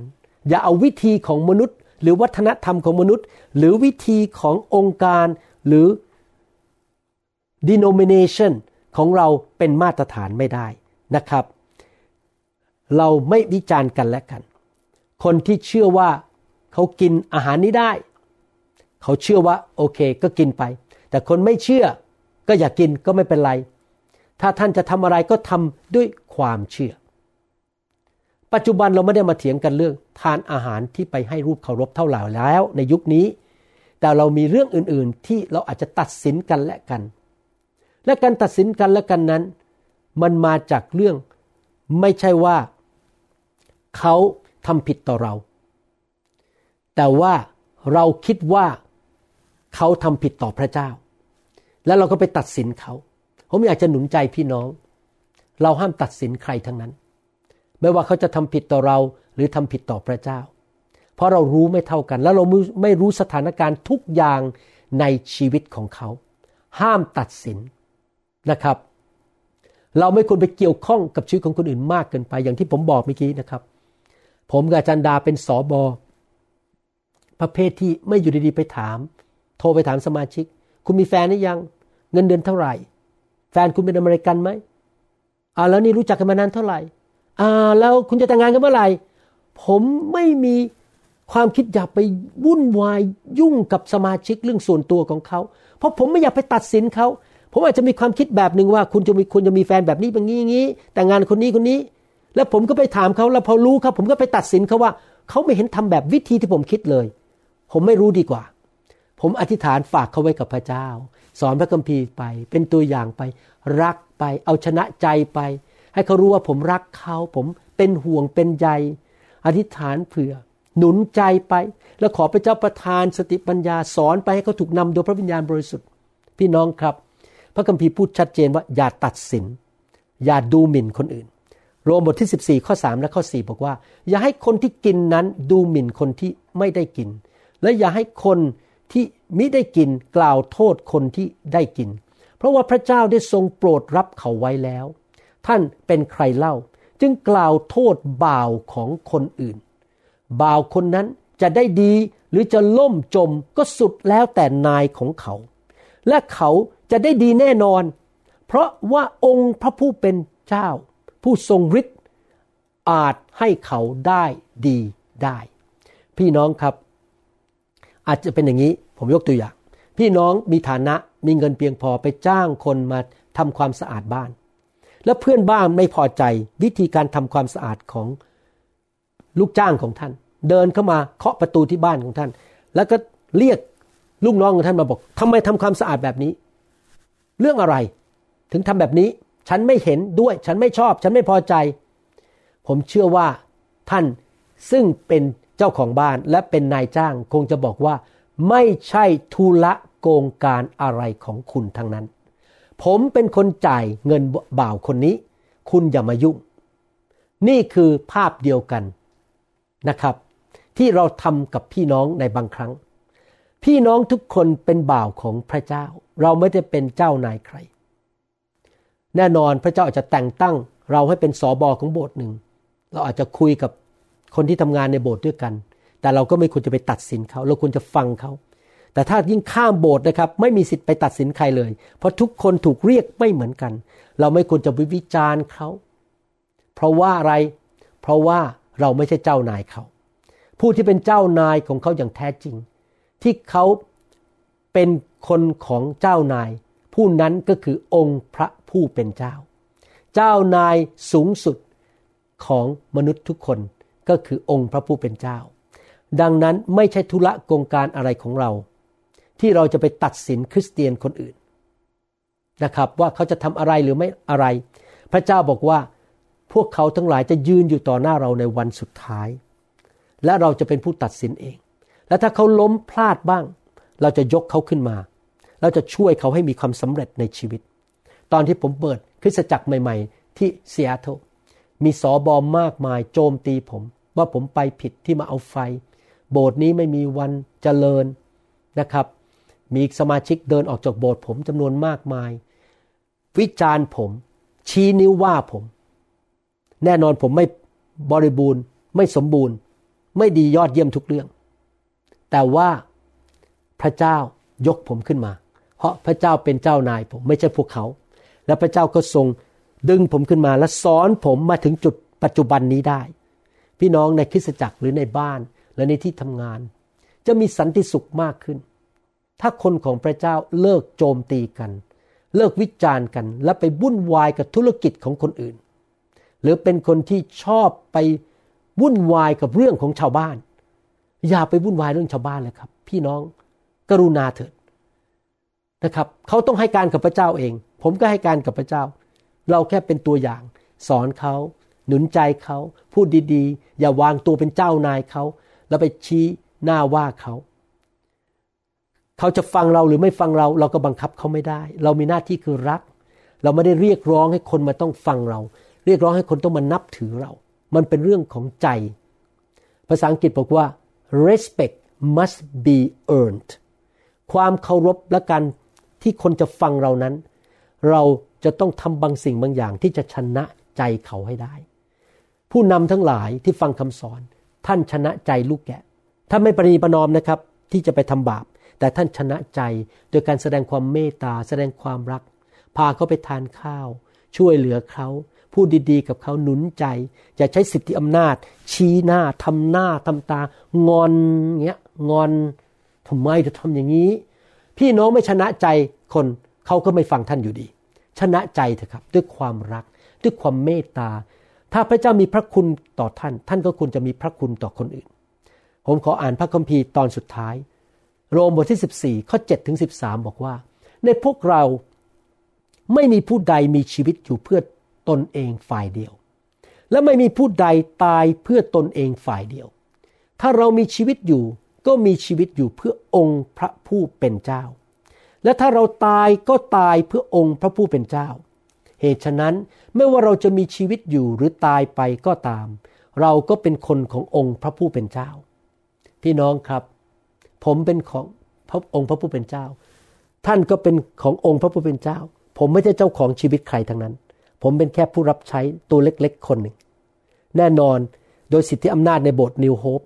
อย่าเอาวิธีของมนุษย์ หรือวัฒนธรรมของมนุษย์ หรือวิธีขององค์การหรือ denomination ของเราเป็นมาตรฐานไม่ได้นะครับ เราไม่วิจารณ์กันและกัน คนที่เชื่อว่าเขากินอาหารนี้ได้ เขาเชื่อว่าโอเคก็กินไป แต่คนไม่เชื่อก็อย่ากกินก็ไม่เป็นไร ถ้าท่านจะทำอะไรก็ทำด้วยความเชื่อ ปัจจุบันเราไม่ได้มาเถียงกันเรื่อง ทานอาหารที่ไปให้รูปเคารพเท่าไหร่แล้วในยุคนี้ แต่เรามีเรื่องอื่นๆ ที่เราอาจจะตัดสินกันและกัน และการตัดสินกันและกันนั้น มันมาจากเรื่องไม่ใช่ว่าเขาทำผิดต่อเรา แต่ว่าเราคิดว่าเขาทำผิดต่อพระเจ้า แล้วเราก็ไปตัดสินเขา ผมอยากจะหนุนใจพี่น้อง เราห้ามตัดสินใครทั้งนั้น ไม่ว่าเขาจะทำผิดต่อเราหรือทำผิดต่อพระเจ้า เพราะเรารู้ไม่เท่ากัน แล้วเราไม่รู้สถานการณ์ทุกอย่างในชีวิตของเขา ห้ามตัดสินนะครับ เราไม่ควรไปเกี่ยวข้องกับชีวิตของคนอื่นมากเกินไป อย่างที่ผมบอกเมื่อกี้นะครับ ผมกับอาจารย์ดาเป็นสอบอประเภทที่ไม่อยู่ดีๆไปถาม โทรไปถามสมาชิก คุณมีแฟนหรือยัง เงินเดือนเท่าไหร่ นคุณเป็นอเมริกันไหมอ่าแล้วนี่รู้จักกันมานานเท่าไหร่อ่าแล้วคุณจะแต่งงานกันเมื่อไหร่ ผมไม่มีความคิดอยากไปวุ่นวายยุ่งกับสมาชิกเรื่องส่วนตัวของเขา เพราะผมไม่อยากไปตัดสินเขา ผมอาจจะมีความคิดแบบหนึ่งว่า คุณจะมีคุณจะมีแฟนแบบนี้แบบนี้อย่างนี้ แต่งงานคนนี้คนนี้ แล้วผมก็ไปถามเขาแล้วพอรู้ครับ ผมก็ไปตัดสินเขาว่า เขาไม่เห็นทำแบบวิธีที่ผมคิดเลย ผมไม่รู้ดีกว่า ผมอธิษฐานฝากเขาไว้กับพระเจ้า สอนพระคัมภีร์ไป เป็นตัวอย่างไป รักไป เอาชนะใจไป ให้เขารู้ว่าผมรักเขาผมเป็นห่วงเป็นใยอธิษฐานเผื่อ หนุนใจไป แล้วขอพระเจ้าประทานสติปัญญาสอนไปให้เขาถูกนำโดยพระวิญญาณบริสุทธิ์ พี่น้องครับ พระคัมภีร์พูดชัดเจนว่าอย่าตัดสิน อย่าดูหมิ่นคนอื่น โรมบทที่ 14 ข้อ 3 และข้อ 4 บอกว่า อย่าให้คนที่กินนั้นดูหมิ่นคนที่ไม่ได้กิน และอย่าให้คน ที่มิได้กินกล่าวโทษคนที่ได้กิน เพราะว่าพระเจ้าได้ทรงโปรดรับเขาไว้แล้ว ท่านเป็นใครเล่า จึงกล่าวโทษบ่าวของคนอื่น บ่าวคนนั้นจะได้ดีหรือจะล่มจมก็สุดแล้วแต่นายของเขา และเขาจะได้ดีแน่นอน เพราะว่าองค์พระผู้เป็นเจ้า ผู้ทรงฤทธิ์อาจให้เขาได้ดีได้ พี่น้องครับ อาจจะเป็นอย่างนี้ผมยกตัวอย่าง พี่น้องมีฐานะมีเงินเพียงพอไปจ้างคนมาทำความสะอาดบ้าน แล้วเพื่อนบ้านไม่พอใจวิธีการทำความสะอาดของลูกจ้างของท่าน เดินเข้ามาเคาะประตูที่บ้านของท่าน แล้วก็เรียกลูกน้องของท่านมาบอกทำไมทำความสะอาดแบบนี้ เรื่องอะไร ถึงทำแบบนี้ ฉันไม่เห็นด้วย ฉันไม่ชอบ ฉันไม่พอใจ ผมเชื่อว่าท่านซึ่งเป็น เจ้าของบ้านและเป็นนายจ้างคงจะบอกว่า ไม่ใช่ธุระโกงการอะไรของคุณทั้งนั้น ผมเป็นคนจ่ายเงินบ่าวคนนี้ คุณอย่ามายุ่ง นี่คือภาพเดียวกันนะครับ ที่เราทำกับพี่น้องในบางครั้ง พี่น้องทุกคนเป็นบ่าวของพระเจ้า เราไม่ได้เป็นเจ้านายใคร แน่นอนพระเจ้าอาจจะแต่งตั้งเราให้เป็นสอบอของโบสถ์หนึ่ง เราอาจจะคุยกับ คนที่ทำงานในโบสถ์ด้วยกัน แต่เราก็ไม่ควรจะไปตัดสินเขาเราควรจะฟังเขา แต่ถ้ายิ่งข้ามโบสถ์นะครับ ไม่มีสิทธิ์ไปตัดสินใครเลย เพราะทุกคนถูกเรียกไม่เหมือนกัน เราไม่ควรจะวิจารณ์เขา เพราะว่าอะไร เพราะว่าเราไม่ใช่เจ้านายเขา ผู้ที่เป็นเจ้านายของเขาอย่างแท้จริง ที่เขาเป็นคนของเจ้านาย ผู้นั้นก็คือองค์พระผู้เป็นเจ้า เจ้านายสูงสุดของมนุษย์ทุกคน ก็คือองค์พระผู้เป็นเจ้า ดังนั้นไม่ใช่ธุระกงการอะไรของเรา ที่เราจะไปตัดสินคริสเตียนคนอื่นนะครับว่าเขาจะทำอะไรหรือไม่อะไร พระเจ้าบอกว่าพวกเขาทั้งหลายจะยืนอยู่ต่อหน้าเราในวันสุดท้าย และเราจะเป็นผู้ตัดสินเอง และถ้าเขาล้มพลาดบ้าง เราจะยกเขาขึ้นมา เราจะช่วยเขาให้มีความสำเร็จในชีวิต ตอนที่ผมเปิดคริสตจักรใหม่ ๆ ที่ซีแอตเทลมีสอบอมมากมาย โจมตีผม ว่าผมไปผิดที่มาเอาไฟ โบสถ์นี้ไม่มีวันเจริญนะครับ มีสมาชิกเดินออกจากโบสถ์ผมจำนวนมากมาย วิจารณ์ผม ชี้นิ้วว่าผม แน่นอนผมไม่บริบูรณ์ ไม่สมบูรณ์ ไม่ดียอดเยี่ยมทุกเรื่อง แต่ว่าพระเจ้ายกผมขึ้นมา เพราะพระเจ้าเป็นเจ้านายผมไม่ใช่พวกเขา และพระเจ้าก็ทรงดึงผมขึ้นมาและสอนผมมาถึงจุดปัจจุบันนี้ได้ พี่น้องในคริสตจักรหรือในบ้านและในที่ทำงาน จะมีสันติสุขมากขึ้น ถ้าคนของพระเจ้าเลิกโจมตีกัน เลิกวิจารณ์กัน และไปวุ่นวายกับธุรกิจของคนอื่น หรือเป็นคนที่ชอบไปวุ่นวายกับเรื่องของชาวบ้าน อย่าไปวุ่นวายเรื่องชาวบ้านเลยครับ พี่น้องกรุณาเถิดนะครับ เขาต้องให้การกับพระเจ้าเอง ผมก็ให้การกับพระเจ้า เราแค่เป็นตัวอย่าง สอนเขา หนุนใจเขาพูดดีๆ อย่าวางตัวเป็นเจ้านายเขา แล้วไปชี้หน้าว่าเขา เขาจะฟังเราหรือไม่ฟังเรา เราก็บังคับเขาไม่ได้ เรามีหน้าที่คือรัก เราไม่ได้เรียกร้องให้คนมาต้องฟังเรา เรียกร้องให้คนต้องมานับถือเรา มันเป็นเรื่องของใจ ภาษาอังกฤษบอกว่า respect must be earned ความเคารพและการที่คนจะฟังเรานั้น เราจะต้องทำบางสิ่งบางอย่างที่จะชนะใจเขาให้ได้ ผู้นำทั้งหลายที่ฟังคำสอน ท่านชนะใจลูกแกะท่านไม่ปรีประนอมนะครับที่จะไปทำบาป แต่ท่านชนะใจโดยการแสดงความเมตตาแสดงความรัก พาเขาไปทานข้าว ช่วยเหลือเขาพูดดีๆ กับเขาหนุนใจ อย่าใช้สิทธิอำนาจ ชี้หน้าทำหน้าทำตา งอนเงี้ยงอนทำไมจะทำอย่างนี้ พี่น้องไม่ชนะใจคนเขาก็ไม่ฟังท่านอยู่ดี ชนะใจเถอะครับ ด้วยความรัก ด้วยความเมตตา ถ้าพระเจ้ามีพระคุณต่อท่าน ท่านก็ควรจะมีพระคุณต่อคนอื่น ผมขออ่านพระคัมภีร์ตอนสุดท้าย โรมบทที่ 14 ข้อ7ถึง13 บอกว่า ในพวกเราไม่มีผู้ใดมีชีวิตอยู่เพื่อตนเองฝ่ายเดียว และไม่มีผู้ใดตายเพื่อตนเองฝ่ายเดียว ถ้าเรามีชีวิตอยู่ก็มีชีวิตอยู่เพื่อองค์พระผู้เป็นเจ้า และถ้าเราตายก็ตายเพื่อองค์พระผู้เป็นเจ้า เหตุฉะนั้นไม่ว่าเราจะมีชีวิตอยู่หรือตายไปก็ตาม เราก็เป็นคนขององค์พระผู้เป็นเจ้า พี่น้องครับ ผมเป็นของพระองค์พระผู้เป็นเจ้า ท่านก็เป็นขององค์พระผู้เป็นเจ้า ผมไม่ใช่เจ้าของชีวิตใครทั้งนั้น ผมเป็นแค่ผู้รับใช้ตัวเล็กๆคนหนึ่ง แน่นอนโดยสิทธิอำนาจในโบสถ์นิวโฮป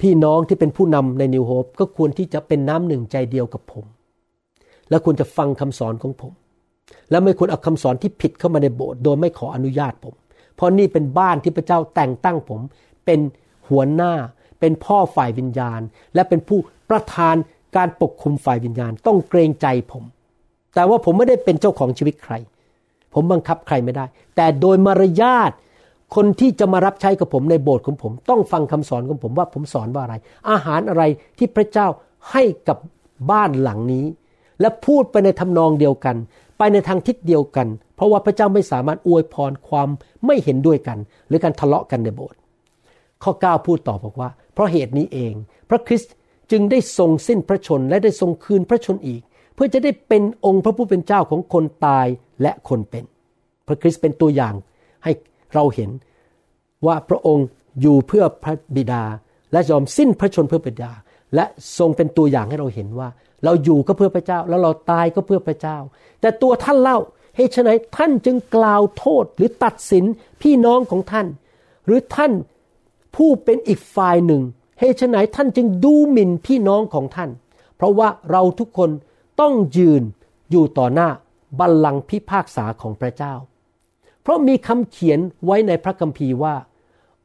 พี่น้องที่เป็นผู้นำในนิวโฮปก็ควรที่จะเป็นน้ำหนึ่งใจเดียวกับผม และควรจะฟังคำสอนของผม และไม่ควรเอาคำสอนที่ผิดเข้ามาในโบสถ์โดยไม่ขออนุญาตผม เพราะนี่เป็นบ้านที่พระเจ้าแต่งตั้งผม เป็นหัวหน้า เป็นพ่อฝ่ายวิญญาณ และเป็นผู้ประธานการปกคุมฝ่ายวิญญาณ ต้องเกรงใจผม แต่ว่าผมไม่ได้เป็นเจ้าของชีวิตใคร ผมบังคับใครไม่ได้ แต่โดยมารยาทคนที่จะมารับใช้กับผมในโบสถ์ของผม ต้องฟังคำสอนของผมว่าผมสอนว่าอะไร อาหารอะไรที่พระเจ้าให้กับบ้านหลังนี้ และพูดไปในทำนองเดียวกัน ไปในทางทิศเดียวกัน เพราะว่าพระเจ้าไม่สามารถอวยพรความไม่เห็นด้วยกัน หรือการทะเลาะกันในโบสถ์ข้อ 9 พูดต่อบอกว่า เพราะเหตุนี้เอง พระคริสต์จึงได้ทรงสิ้นพระชนและได้ทรงคืนพระชนอีก เพื่อจะได้เป็นองค์พระผู้เป็นเจ้าของคนตายและคนเป็น พระคริสต์เป็นตัวอย่างให้เราเห็นว่าพระองค์อยู่เพื่อพระบิดา และยอมสิ้นพระชนเพื่อบิดา และทรงเป็นตัวอย่างให้เราเห็นว่า เราอยู่ก็เพื่อพระเจ้า แล้วเราตายก็เพื่อพระเจ้า แต่ตัวท่านเล่าเหตุไฉนท่านจึงกล่าวโทษหรือตัดสินพี่น้องของท่าน หรือท่านผู้เป็นอีกฝ่ายหนึ่งเหตุไฉนท่านจึงดูหมิ่นพี่น้องของท่าน เพราะว่าเราทุกคนต้องยืนอยู่ต่อหน้าบัลลังก์พิพากษาของพระเจ้า เพราะมีคำเขียนไว้ในพระคัมภีร์ว่า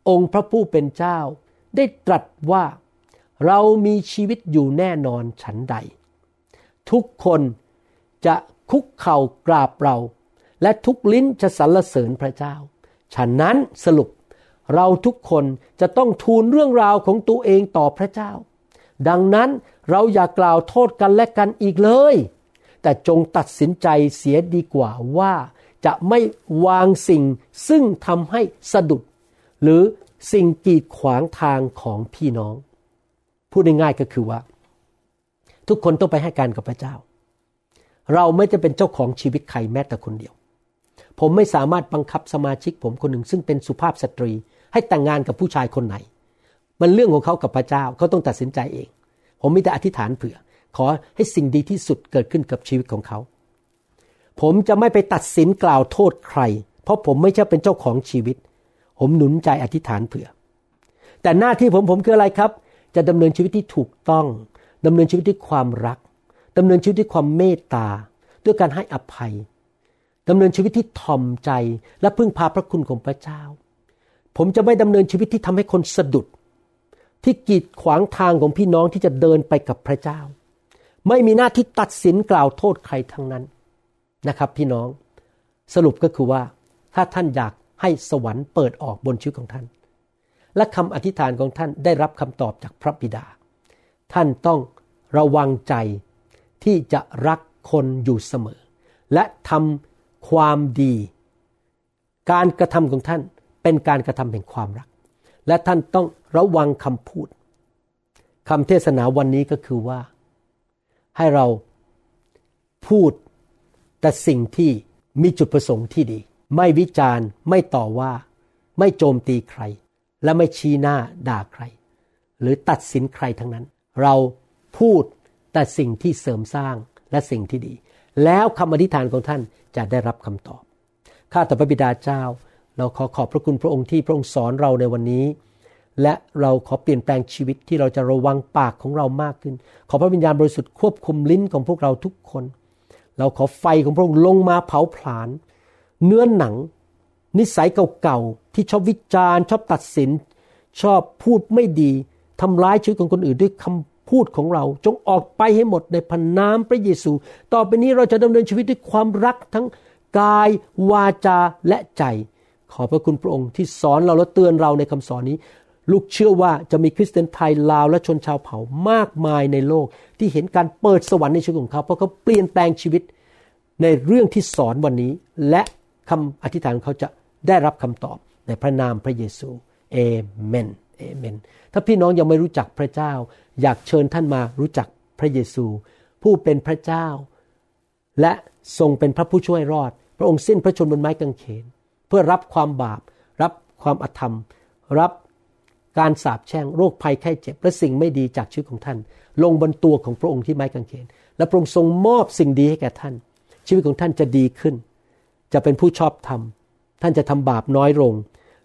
องค์พระผู้เป็นเจ้า ได้ตรัสว่า เรามีชีวิตอยู่แน่นอนฉันใด ทุกคนจะคุกเข่ากราบเรา และทุกลิ้นจะสรรเสริญพระเจ้า ฉะนั้นสรุปเราทุกคนจะต้องทูลเรื่องราวของตัวเองต่อพระเจ้า ดังนั้นเราอย่ากล่าวโทษกันและกันอีกเลย แต่จงตัดสินใจเสียดีกว่าว่าจะไม่วางสิ่งซึ่งทำให้สะดุด หรือสิ่งกีดขวางทางของพี่น้อง พูดง่ายๆก็คือว่า ทุกคนต้องไปให้การกับพระเจ้า เราไม่จะเป็นเจ้าของชีวิตใครแม้แต่คนเดียว ผมไม่สามารถบังคับสมาชิกผมคนหนึ่งซึ่งเป็นสุภาพสตรี ให้แต่งงานกับผู้ชายคนไหน มันเรื่องของเขากับพระเจ้าเขาต้องตัดสินใจเอง ผมมีแต่อธิษฐานเผื่อ ขอให้สิ่งดีที่สุดเกิดขึ้นกับชีวิตของเขา ผมจะไม่ไปตัดสินกล่าวโทษใคร เพราะผมไม่ใช่เป็นเจ้าของชีวิต ผมหนุนใจอธิษฐานเผื่อ แต่หน้าที่ผมผมคืออะไรครับ จะดำเนินชีวิตที่ถูกต้อง ดำเนินชีวิตด้วยความรักดำเนินชีวิตด้วยความเมตตา ด้วยการให้อภัยดำเนินชีวิตที่ถ่อมใจและพึ่งพาพระคุณของพระเจ้า ผมจะไม่ดำเนินชีวิตที่ทำให้คนสะดุด ที่กีดขวางทางของพี่น้องที่จะเดินไปกับพระเจ้า ไม่มีหน้าที่ตัดสินกล่าวโทษใครทั้งนั้นนะครับพี่น้องสรุปก็คือว่าถ้าท่านอยากให้สวรรค์เปิดออกบนชีวิตของท่าน และคำอธิษฐานของท่านได้รับคำตอบจากพระบิดา ท่านต้องระวังใจที่จะรักคนอยู่เสมอ และทำความดี การกระทำของท่านเป็นการกระทำแห่งความรัก และท่านต้องระวังคำพูดคำเทศนาวันนี้ก็คือว่า ให้เราพูดแต่สิ่งที่มีจุดประสงค์ที่ดี ไม่วิจารณ์ไม่ต่อว่า ไม่โจมตีใคร และไม่ชี้หน้าด่าใคร หรือตัดสินใครทั้งนั้น เราพูดแต่สิ่งที่เสริมสร้างและสิ่งที่ดี แล้วคำอธิษฐานของท่านจะได้รับคำตอบ ข้าแต่พระบิดาเจ้า เราขอขอบพระคุณพระองค์ที่พระองค์สอนเราในวันนี้ และเราขอเปลี่ยนแปลงชีวิตที่เราจะระวังปากของเรามากขึ้น ขอพระวิญญาณบริสุทธิ์ควบคุมลิ้นของพวกเราทุกคน เราขอไฟของพระองค์ลงมาเผาผลาญเนื้อหนัง นิสัยเก่าๆที่ชอบวิจารณ์ ชอบตัดสิน ชอบพูดไม่ดี ทำร้ายชีวิตของคนอื่นด้วยคำพูดของเรา จงออกไปให้หมดในพันน้ำพระเยซู ต่อไปนี้เราจะดำเนินชีวิตด้วยความรักทั้งกายวาจาและใจ ขอบพระคุณพระองค์ที่สอนเราและเตือนเราในคำสอนนี้ ลูกเชื่อว่าจะมีคริสเตียนไทยลาวและชนชาวเผ่ามากมายในโลก ที่เห็นการเปิดสวรรค์ในชีวิตของเขาเพราะเขาเปลี่ยนแปลงชีวิตในเรื่องที่สอนวันนี้ และคำอธิษฐานของเขาจะได้รับคำตอบในพระนามพระเยซูเอเมนเอเมน ถ้าพี่น้องยังไม่รู้จักพระเจ้า อยากเชิญท่านมารู้จักพระเยซู ผู้เป็นพระเจ้า และทรงเป็นพระผู้ช่วยรอด พระองค์สิ้นพระชนม์บนไม้กางเขน เพื่อรับความบาป รับความอธรรม รับการสาปแช่งโรคภัยไข้เจ็บและสิ่งไม่ดีจากชีวิตของท่าน ลงบนตัวของพระองค์ที่ไม้กางเขน และพระองค์ทรงมอบสิ่งดีให้แก่ท่าน ชีวิตของท่านจะดีขึ้น จะเป็นผู้ชอบธรรมท่านจะทำบาปน้อยลง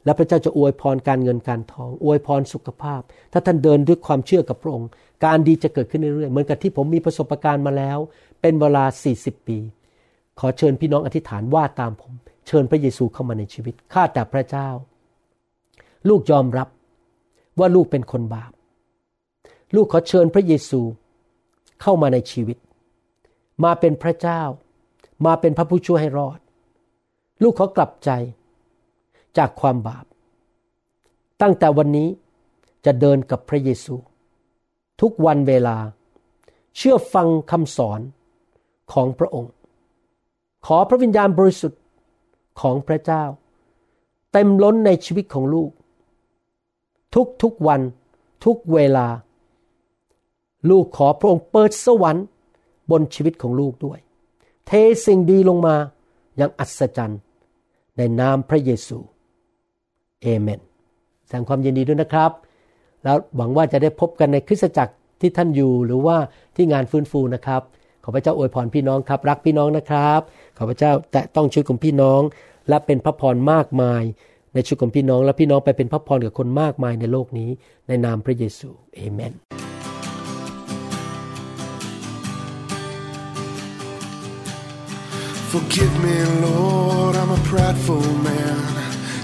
และพระเจ้าจะอวยพรการเงินการทอง อวยพรสุขภาพ ถ้าท่านเดินด้วยความเชื่อกับพระองค์ การดีจะเกิดขึ้นเรื่อยๆ เหมือนกับที่ผมมีประสบการณ์มาแล้ว เป็นเวลา 40 ปี ขอเชิญพี่น้องอธิษฐานว่าตามผม เชิญพระเยซูเข้ามาในชีวิต ข้าแต่พระเจ้า ลูกยอมรับว่าลูกเป็นคนบาป ลูกขอเชิญพระเยซูเข้ามาในชีวิต มาเป็นพระเจ้า มาเป็นพระผู้ช่วยให้รอด ลูกขอกลับใจ จากความบาป ตั้งแต่วันนี้จะเดินกับพระเยซู ทุกวันเวลา เชื่อฟังคำสอนของพระองค์ ขอพระวิญญาณบริสุทธิ์ของพระเจ้า เต็มล้นในชีวิตของลูก ทุกทุกวันทุกเวลา ลูกขอพระองค์เปิดสวรรค์บนชีวิตของลูกด้วย เทสิ่งดีลงมาอย่างอัศจรรย์ในนามพระเยซู เอเมนแสดงความยินดีด้วยนะครับ แล้วหวังว่าจะได้พบกันในคริสตจักรที่ท่านอยู่หรือว่าที่งานฟื้นฟูนะครับ ขอพระเจ้าอวยพรพี่น้องครับ รักพี่น้องนะครับ ขอพระเจ้าแตะต้องชีวิตของพี่น้อง และเป็นพระพรมากมาย ในชีวิตของพี่น้อง และพี่น้องไปเป็นพระพรกับคนมากมายในโลกนี้ ในนามพระเยซูเอเมน Forgive me, Lord, I'm a prideful man.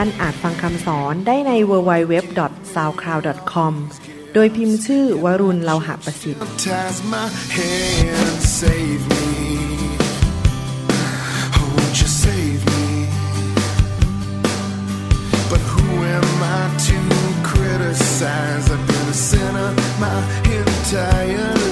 ท่านอาจฟังคำสอนได้ใน www.soundcloud.com โดยพิมพ์ชื่อวรุณเลาหะประสิทธิ์ I've But who am I to criticize? I've been a sinner my entire life.